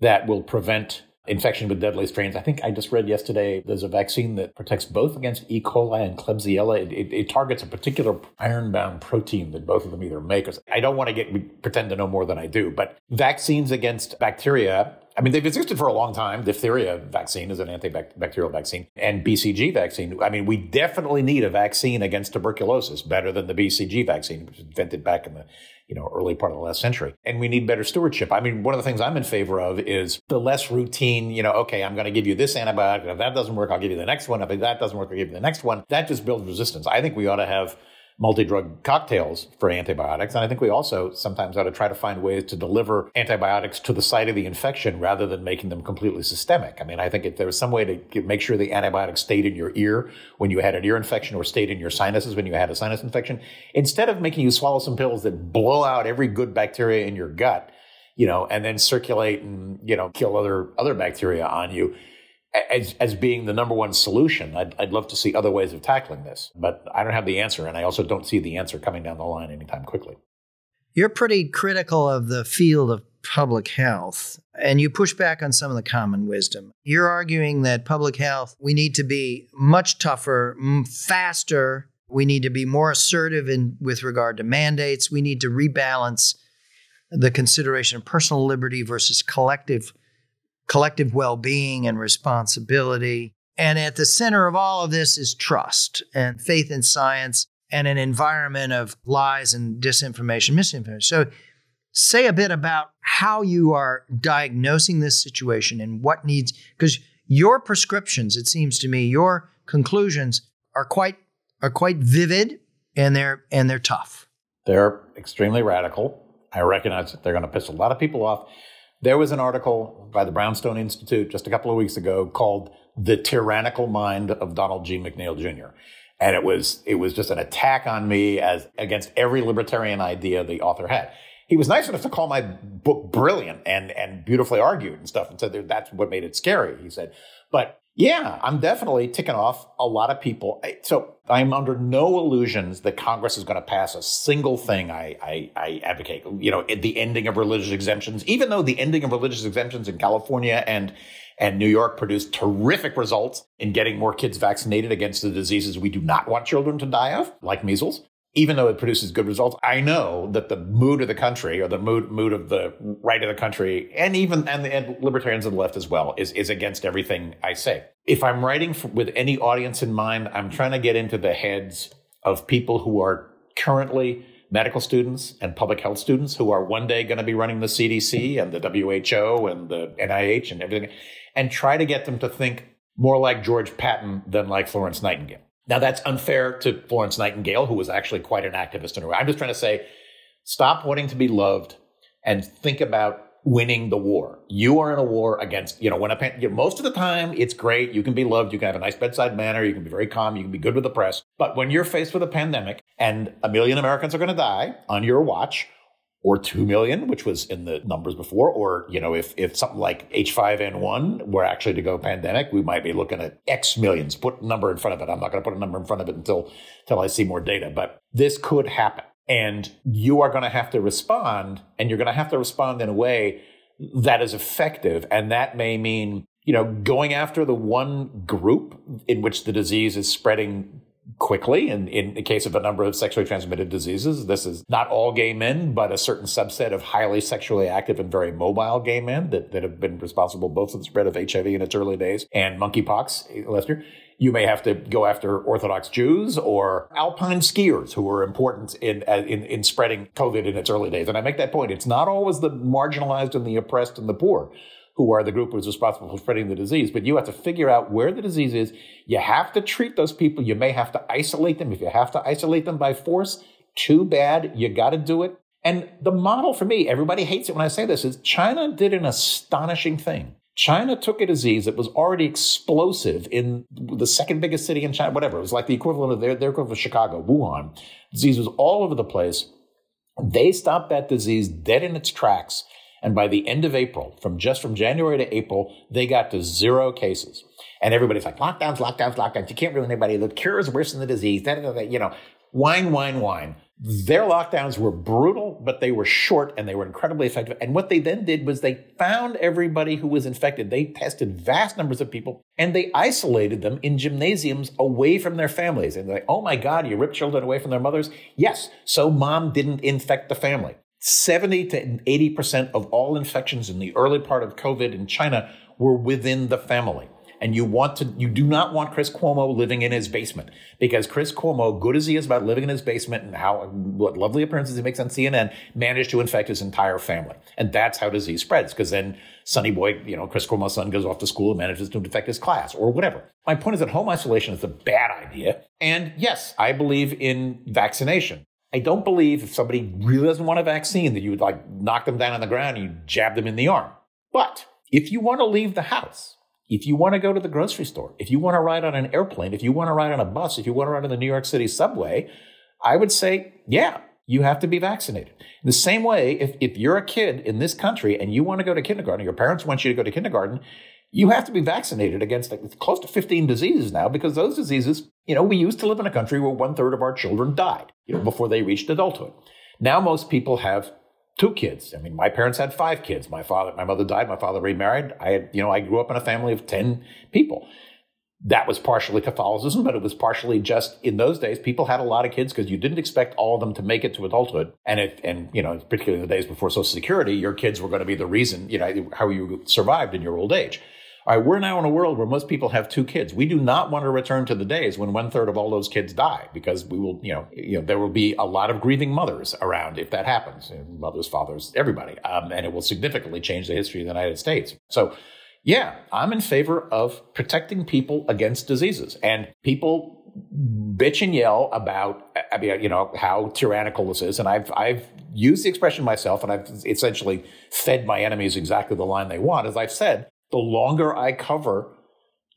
that will prevent infection with deadly strains. I think I just read yesterday there's a vaccine that protects both against E. coli and Klebsiella. It, it, it targets a particular iron-bound protein that both of them either make. I don't want to get pretend to know more than I do, but vaccines against bacteria I mean, they've existed for a long time. Diphtheria vaccine is an antibacterial vaccine, and BCG vaccine. I mean, we definitely need a vaccine against tuberculosis better than the BCG vaccine, which was invented back in the you know early part of the last century. And we need better stewardship. I mean, one of the things I'm in favor of is the less routine. You know, okay, I'm going to give you this antibiotic. If that doesn't work, I'll give you the next one. If that doesn't work, I'll give you the next one. That just builds resistance. I think we ought to have multi drug cocktails for antibiotics. And I think we also sometimes ought to try to find ways to deliver antibiotics to the site of the infection rather than making them completely systemic. I mean, I think if there was some way to make sure the antibiotics stayed in your ear when you had an ear infection or stayed in your sinuses when you had a sinus infection, instead of making you swallow some pills that blow out every good bacteria in your gut, you know, and then circulate and, you know, kill other, other bacteria on you as, as being the number one solution. I'd, I'd love to see other ways of tackling this, but I don't have the answer. And I also don't see the answer coming down the line anytime quickly. You're pretty critical of the field of public health, and you push back on some of the common wisdom. You're arguing that public health, we need to be much tougher, faster. We need to be more assertive in, with regard to mandates. We need to rebalance the consideration of personal liberty versus collective collective well being and responsibility. And at the center of all of this is trust and faith in science and an environment of lies and disinformation, misinformation. So, say a bit about how you are diagnosing this situation and what needs, because your prescriptions, it seems to me, your conclusions are quite are quite vivid and they're and they're tough. They're extremely radical. I recognize that they're going to piss a lot of people off. There was an article by the Brownstone Institute just a couple of weeks ago called The Tyrannical Mind of Donald G. McNeil Jr. And it was it was just an attack on me as against every libertarian idea the author had. He was nice enough to call my book brilliant and and beautifully argued and stuff and said that's what made it scary. He said, but yeah, I'm definitely ticking off a lot of people. So I'm under no illusions that Congress is going to pass a single thing I, I, I, advocate. You know, the ending of religious exemptions, even though the ending of religious exemptions in California and and New York produced terrific results in getting more kids vaccinated against the diseases we do not want children to die of, like measles even though it produces good results, I know that the mood of the country or the mood mood of the right of the country, and even and, and libertarians on the left as well, is is against everything I say. If I'm writing for, with any audience in mind, I'm trying to get into the heads of people who are currently medical students and public health students who are one day going to be running the CDC and the WHO and the NIH and everything, and try to get them to think more like George Patton than like Florence Nightingale. Now, that's unfair to Florence Nightingale, who was actually quite an activist in her way. I'm just trying to say, stop wanting to be loved and think about winning the war. You are in a war against, you know, when a, you know, most of the time it's great. You can be loved. You can have a nice bedside manner. You can be very calm. You can be good with the press. But when you're faced with a pandemic and a million Americans are going to die on your watch, or 2 million, which was in the numbers before, or, you know, if, if something like H5N1 were actually to go pandemic, we might be looking at X millions. Put a number in front of it. I'm not going to put a number in front of it until, until I see more data, but this could happen. And you are going to have to respond and you're going to have to respond in a way that is effective. And that may mean, you know, going after the one group in which the disease is spreading quickly. And in the case of a number of sexually transmitted diseases, this is not all gay men, but a certain subset of highly sexually active and very mobile gay men that, that have been responsible both for the spread of HIV in its early days and monkeypox, Lester. You may have to go after Orthodox Jews or alpine skiers who were important in, uh, in, in spreading COVID in its early days. And I make that point. It's not always the marginalized and the oppressed and the poor who are the group who's responsible for spreading the disease. But you have to figure out where the disease is. You have to treat those people. You may have to isolate them. If you have to isolate them by force, too bad. You got to do it. And the model for me, everybody hates it when I say this, is China did an astonishing thing. China took a disease that was already explosive in the second biggest city in China, whatever. It was like the equivalent of their, their equivalent of Chicago, Wuhan. Disease was all over the place. They stopped that disease dead in its tracks and by the end of April, from just from January to April, they got to zero cases. And everybody's like, lockdowns, lockdowns, lockdowns. You can't ruin anybody. The cure is worse than the disease. You know, whine, whine, whine. Their lockdowns were brutal, but they were short and they were incredibly effective. And what they then did was they found everybody who was infected. They tested vast numbers of people and they isolated them in gymnasiums away from their families. And they're like, oh my God, you ripped children away from their mothers? Yes. So mom didn't infect the family. 70 to 80% of all infections in the early part of COVID in China were within the family. and you want to, you do not want Chris Cuomo living in his basement because Chris Cuomo, good as he is about living in his basement and how what lovely appearances he makes on CNN, managed to infect his entire family, and that's how disease spreads. Because then Sonny Boy, you know, Chris Cuomo's son goes off to school and manages to infect his class or whatever. My point is that home isolation is a bad idea, and yes, I believe in vaccination. I don't believe if somebody really doesn't want a vaccine that you would like knock them down on the ground and you jab them in the arm. But if you want to leave the house, if you want to go to the grocery store, if you want to ride on an airplane, if you want to ride on a bus, if you want to ride on the New York City subway, I would say, yeah, you have to be vaccinated. The same way, if, if you're a kid in this country and you want to go to kindergarten, your parents want you to go to kindergarten, you have to be vaccinated against close to 15 diseases now because those diseases, you know, we used to live in a country where one third of our children died, you know, before they reached adulthood. Now most people have two kids. I mean, my parents had five kids. My father, my mother died. My father remarried. I had, you know, I grew up in a family of 10 people. That was partially Catholicism, but it was partially just in those days, people had a lot of kids because you didn't expect all of them to make it to adulthood. And it, and, you know, particularly in the days before Social Security, your kids were going to be the reason, you know, how you survived in your old age. All right, we're now in a world where most people have two kids. We do not want to return to the days when one third of all those kids die because we will, you know, you know, there will be a lot of grieving mothers around if that happens. Mothers, fathers, everybody, um, and it will significantly change the history of the United States. So, yeah, I'm in favor of protecting people against diseases and people bitch and yell about, I mean, you know, how tyrannical this is. And I've, I've used the expression myself and I've essentially fed my enemies exactly the line they want. As I've said, the longer I cover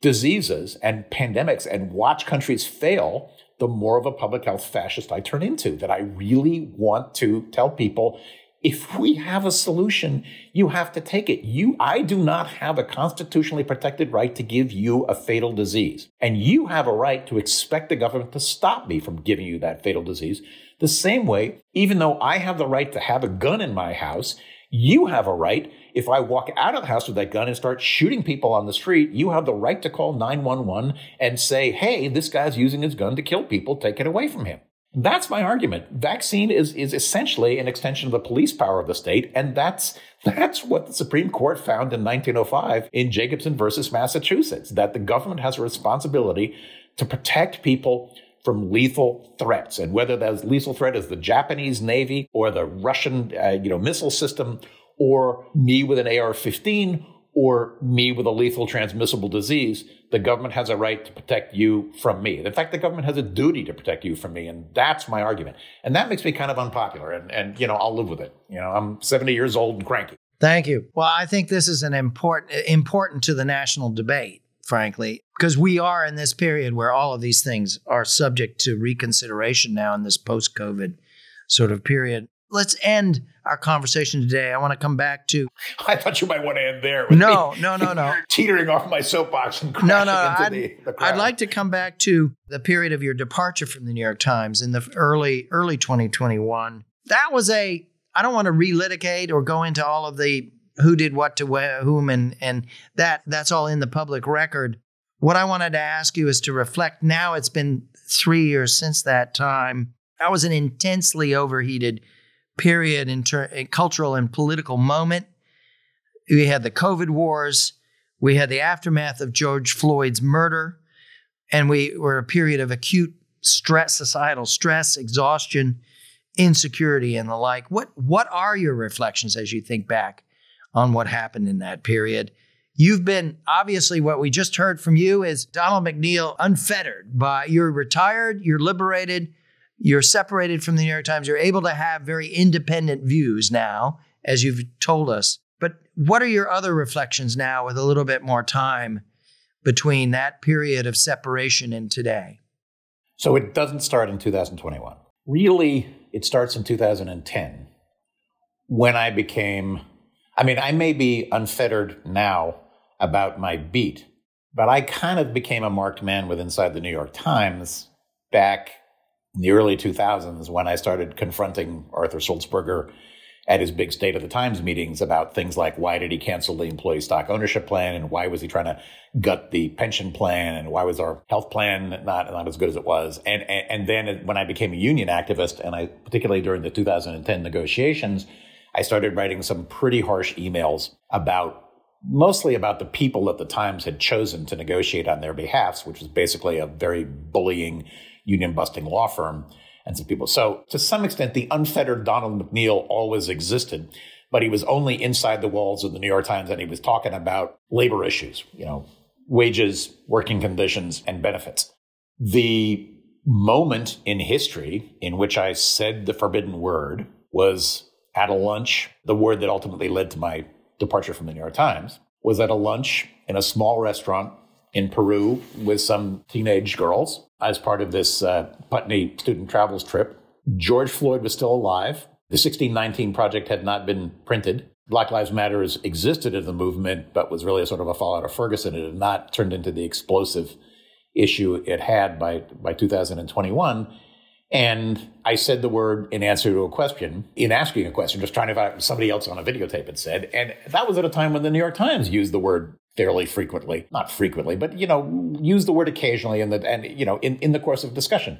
diseases and pandemics and watch countries fail, the more of a public health fascist I turn into. That I really want to tell people if we have a solution, you have to take it. You, I do not have a constitutionally protected right to give you a fatal disease. And you have a right to expect the government to stop me from giving you that fatal disease. The same way, even though I have the right to have a gun in my house, you have a right if I walk out of the house with that gun and start shooting people on the street, you have the right to call 911 and say, hey, this guy's using his gun to kill people, take it away from him. That's my argument. Vaccine is, is essentially an extension of the police power of the state, and that's that's what the Supreme Court found in 1905 in Jacobson versus Massachusetts, that the government has a responsibility to protect people from lethal threats. And whether that lethal threat is the Japanese Navy or the Russian uh, you know, missile system or me with an AR 15 or me with a lethal transmissible disease, the government has a right to protect you from me. In fact, the government has a duty to protect you from me. And that's my argument. And that makes me kind of unpopular. And, and, you know, I'll live with it. You know, I'm 70 years old and cranky. Thank you. Well, I think this is an important, important to the national debate, frankly, because we are in this period where all of these things are subject to reconsideration now in this post COVID sort of period let's end our conversation today. I want to come back to. I thought you might want to end there. no, no, no, no. Teetering off my soapbox and crashing no, no. into I'd, the, the I'd like to come back to the period of your departure from the New York Times in the early early 2021. That was a. I don't want to relitigate or go into all of the who did what to whom and and that that's all in the public record. What I wanted to ask you is to reflect. Now it's been three years since that time. That was an intensely overheated period in, ter- cultural and political moment. We had the COVID wars. We had the aftermath of George Floyd's murder. And we were a period of acute stress, societal stress, exhaustion, insecurity, and the like. What, what are your reflections as you think back on what happened in that period? You've been obviously what we just heard from you is Donald McNeil unfettered by you're retired, you're liberated, you're separated from the New York Times. You're able to have very independent views now, as you've told us. But what are your other reflections now with a little bit more time between that period of separation and today? So it doesn't start in 2021. Really, it starts in 2010 when I became, I mean, I may be unfettered now about my beat, but I kind of became a marked man with Inside the New York Times back in the early 2000s when I started confronting Arthur Sulzberger at his big State of the Times meetings about things like why did he cancel the employee stock ownership plan and why was he trying to gut the pension plan and why was our health plan not, not as good as it was. And, and, and then when I became a union activist and I, particularly during the 2010 negotiations, I started writing some pretty harsh emails about mostly about the people that the Times had chosen to negotiate on their behalfs, which was basically a very bullying, union busting law firm and some people. So, to some extent, the unfettered Donald McNeil always existed, but he was only inside the walls of the New York Times and he was talking about labor issues, you know, wages, working conditions, and benefits. The moment in history in which I said the forbidden word was at a lunch, the word that ultimately led to my departure from the New York Times, was at a lunch in a small restaurant in Peru with some teenage girls as part of this uh, Putney student travels trip. George Floyd was still alive. The 1619 Project had not been printed. Black Lives Matter existed as a movement, but was really a sort of a fallout of Ferguson. It had not turned into the explosive issue it had by, by 2021. And I said the word in answer to a question, in asking a question, just trying to find somebody else on a videotape had said. And that was at a time when the New York Times used the word fairly frequently, not frequently, but, you know, use the word occasionally in the, and, you know, in, in the course of discussion.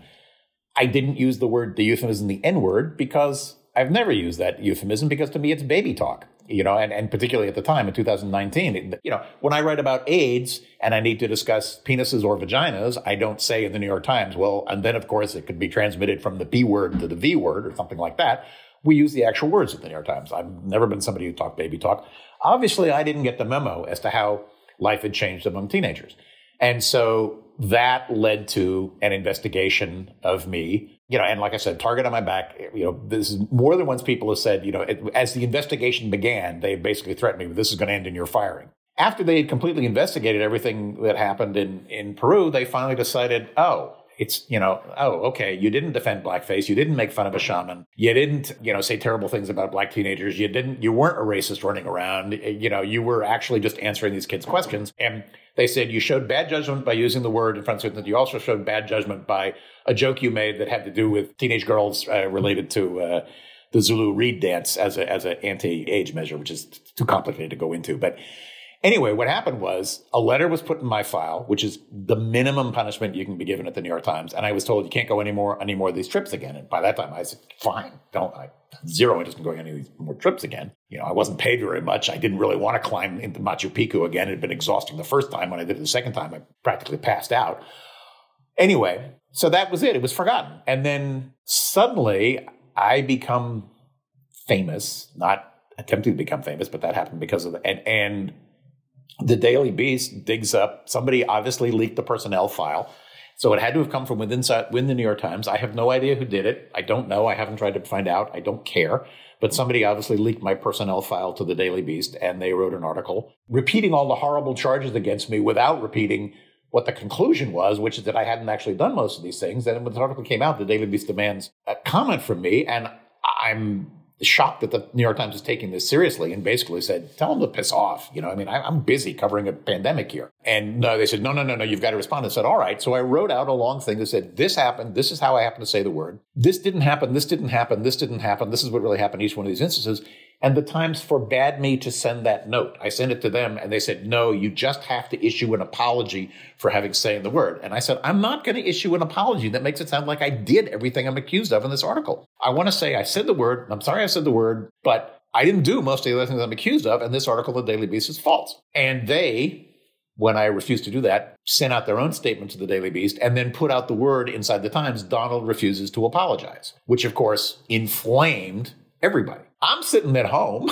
I didn't use the word, the euphemism, the N word, because I've never used that euphemism because to me it's baby talk you know, and, and particularly at the time in 2019, you know, when I write about AIDS and I need to discuss penises or vaginas, I don't say in the New York Times, well, and then of course it could be transmitted from the B word to the V word or something like that. We use the actual words in the New York Times. I've never been somebody who talked baby talk. Obviously, I didn't get the memo as to how life had changed among teenagers. And so that led to an investigation of me you know, and like I said, target on my back. You know, this is more than once people have said, you know, it, as the investigation began, they basically threatened me this is going to end in your firing. After they had completely investigated everything that happened in, in Peru, they finally decided, oh, it's, you know, oh, okay, you didn't defend blackface. You didn't make fun of a shaman. You didn't, you know, say terrible things about black teenagers. You didn't, you weren't a racist running around. You know, you were actually just answering these kids' questions. And they said you showed bad judgment by using the word in front of students. You also showed bad judgment by a joke you made that had to do with teenage girls uh, related to, uh, the Zulu reed dance as a as an anti-age measure, which is too complicated to go into. But Anyway, what happened was a letter was put in my file, which is the minimum punishment you can be given at the New York Times. And I was told you can't go any more, any more of these trips again. And by that time I said, fine, don't I zero interest in going any of these more trips again. You know, I wasn't paid very much. I didn't really want to climb into Machu Picchu again. It had been exhausting the first time. When I did it the second time, I practically passed out. Anyway, so that was it. It was forgotten. And then suddenly I become famous, not attempting to become famous, but that happened because of the, and, and the Daily Beast digs up somebody obviously leaked the personnel file. So it had to have come from within, within the New York Times. I have no idea who did it. I don't know. I haven't tried to find out. I don't care. But somebody obviously leaked my personnel file to the Daily Beast and they wrote an article repeating all the horrible charges against me without repeating what the conclusion was, which is that I hadn't actually done most of these things. And when the article came out, the Daily Beast demands a comment from me. And I'm shocked that the New York Times is taking this seriously and basically said, tell them to piss off. You know, I mean, I, am busy covering a pandemic here. And no, they said, no, no, no, no, you've got to respond. I said, all right. So I wrote out a long thing that said, this happened. This is how I happen to say the word. This didn't happen. This didn't happen. This didn't happen. This is what really happened in each one of these instances. And the Times forbade me to send that note. I sent it to them and they said, no, you just have to issue an apology for having said the word. And I said, I'm not going to issue an apology that makes it sound like I did everything I'm accused of in this article. I want to say I said the word. I'm sorry I said the word, but I didn't do most of the other things I'm accused of. And this article the Daily Beast is false. And they, when I refused to do that, sent out their own statement to the Daily Beast and then put out the word inside the Times Donald refuses to apologize, which of course inflamed everybody. I'm sitting at home,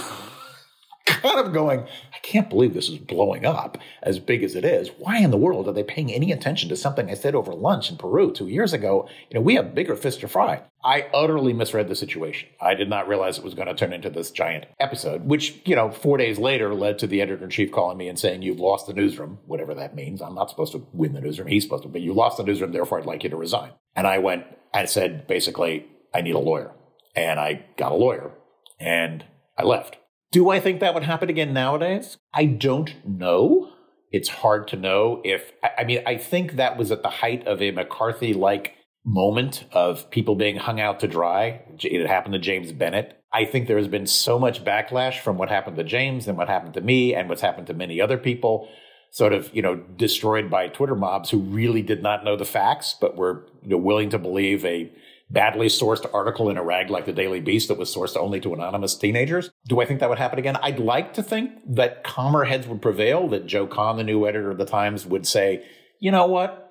kind of going, I can't believe this is blowing up as big as it is. Why in the world are they paying any attention to something I said over lunch in Peru two years ago? You know, we have bigger fish to fry. I utterly misread the situation. I did not realize it was going to turn into this giant episode, which, you know, four days later led to the editor in chief calling me and saying, You've lost the newsroom, whatever that means. I'm not supposed to win the newsroom. He's supposed to, but you lost the newsroom, therefore I'd like you to resign. And I went, I said, basically, I need a lawyer. And I got a lawyer and I left. Do I think that would happen again nowadays? I don't know. It's hard to know if, I mean, I think that was at the height of a McCarthy like moment of people being hung out to dry. It happened to James Bennet. I think there has been so much backlash from what happened to James and what happened to me and what's happened to many other people, sort of, you know, destroyed by Twitter mobs who really did not know the facts, but were you know, willing to believe a badly sourced article in a rag like the Daily Beast that was sourced only to anonymous teenagers. Do I think that would happen again? I'd like to think that calmer heads would prevail, that Joe Kahn, the new editor of the Times, would say, you know what?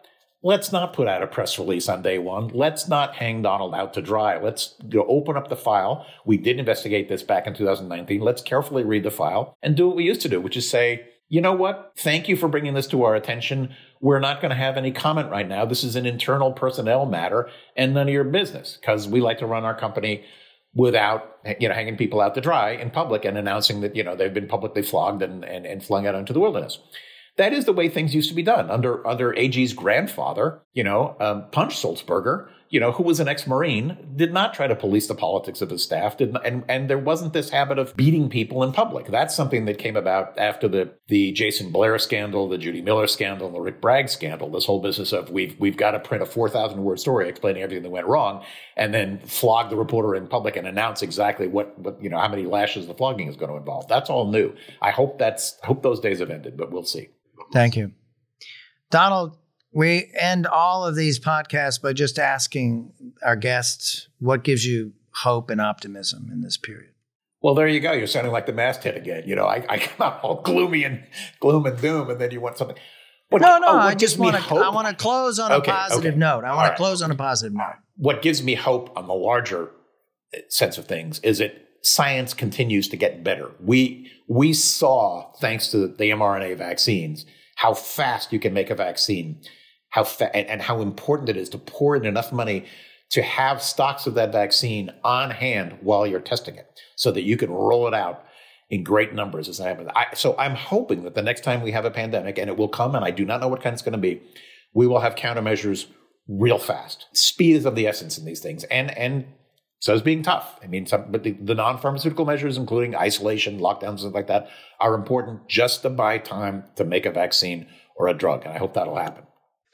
Let's not put out a press release on day one. Let's not hang Donald out to dry. Let's open up the file. We did investigate this back in 2019. Let's carefully read the file and do what we used to do, which is say, you know what? Thank you for bringing this to our attention. We're not going to have any comment right now. This is an internal personnel matter and none of your business because we like to run our company without you know hanging people out to dry in public and announcing that you know they've been publicly flogged and, and, and flung out into the wilderness. That is the way things used to be done under under AG's grandfather, you know, um, Punch Sulzberger, you know, who was an ex-marine, did not try to police the politics of his staff, did not, and and there wasn't this habit of beating people in public. That's something that came about after the the Jason Blair scandal, the Judy Miller scandal, the Rick Bragg scandal. This whole business of we've we've got to print a four thousand word story explaining everything that went wrong, and then flog the reporter in public and announce exactly what what you know how many lashes the flogging is going to involve. That's all new. I hope that's I hope those days have ended, but we'll see. Thank you. Donald, we end all of these podcasts by just asking our guests what gives you hope and optimism in this period. Well, there you go. You're sounding like the masthead again. You know, I, I come out all gloomy and gloom and doom, and then you want something. What, no, no, oh, I just want to. I want to close on okay, a positive okay. note. I want right. to close on a positive note. What gives me hope on the larger uh, sense of things is that science continues to get better. We we saw, thanks to the mRNA vaccines, how fast you can make a vaccine, how fa- and, and how important it is to pour in enough money to have stocks of that vaccine on hand while you're testing it, so that you can roll it out in great numbers as I happen. I, so I'm hoping that the next time we have a pandemic, and it will come, and I do not know what kind it's going to be, we will have countermeasures real fast. Speed is of the essence in these things, and and so it's being tough. I mean, some, but the, the non-pharmaceutical measures, including isolation, lockdowns, things like that, are important just to buy time to make a vaccine or a drug. And I hope that'll happen.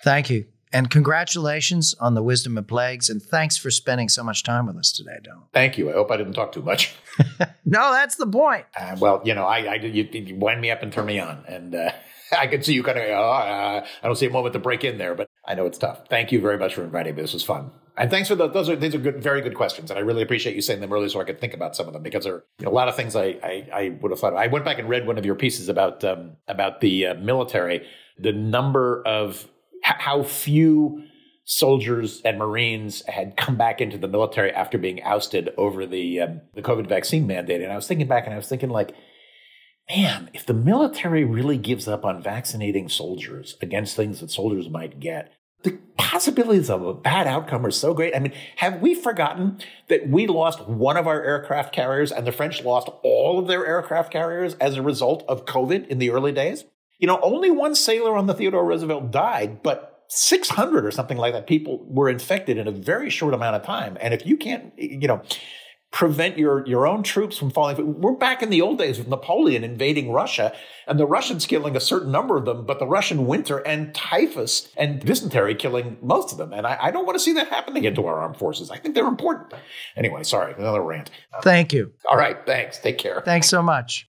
Thank you. And congratulations on the wisdom of plagues. And thanks for spending so much time with us today, Don. Thank you. I hope I didn't talk too much. no, that's the point. Uh, well, you know, I, I you, you, wind me up and turn me on. And uh, I can see you kind of, oh, uh, I don't see a moment to break in there, but I know it's tough. Thank you very much for inviting me. This was fun. And thanks for the, those are these are good, very good questions, and I really appreciate you saying them earlier so I could think about some of them because there are you know, a lot of things I, I, I would have thought. Of. I went back and read one of your pieces about um, about the uh, military, the number of how few soldiers and Marines had come back into the military after being ousted over the um, the COVID vaccine mandate, and I was thinking back and I was thinking like. Man, if the military really gives up on vaccinating soldiers against things that soldiers might get, the possibilities of a bad outcome are so great. I mean, have we forgotten that we lost one of our aircraft carriers and the French lost all of their aircraft carriers as a result of COVID in the early days? You know, only one sailor on the Theodore Roosevelt died, but 600 or something like that people were infected in a very short amount of time. And if you can't, you know, prevent your, your own troops from falling. We're back in the old days with Napoleon invading Russia and the Russians killing a certain number of them, but the Russian winter and typhus and dysentery killing most of them. And I, I don't want to see that happen again to our armed forces. I think they're important. Anyway, sorry, another rant. Thank you. All right. Thanks. Take care. Thanks so much.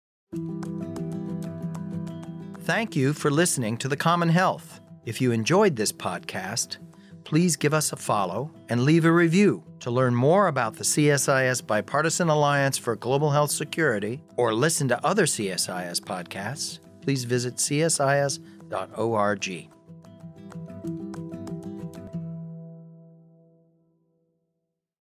Thank you for listening to The Common Health. If you enjoyed this podcast, please give us a follow and leave a review. To learn more about the CSIS Bipartisan Alliance for Global Health Security or listen to other CSIS podcasts, please visit csis.org.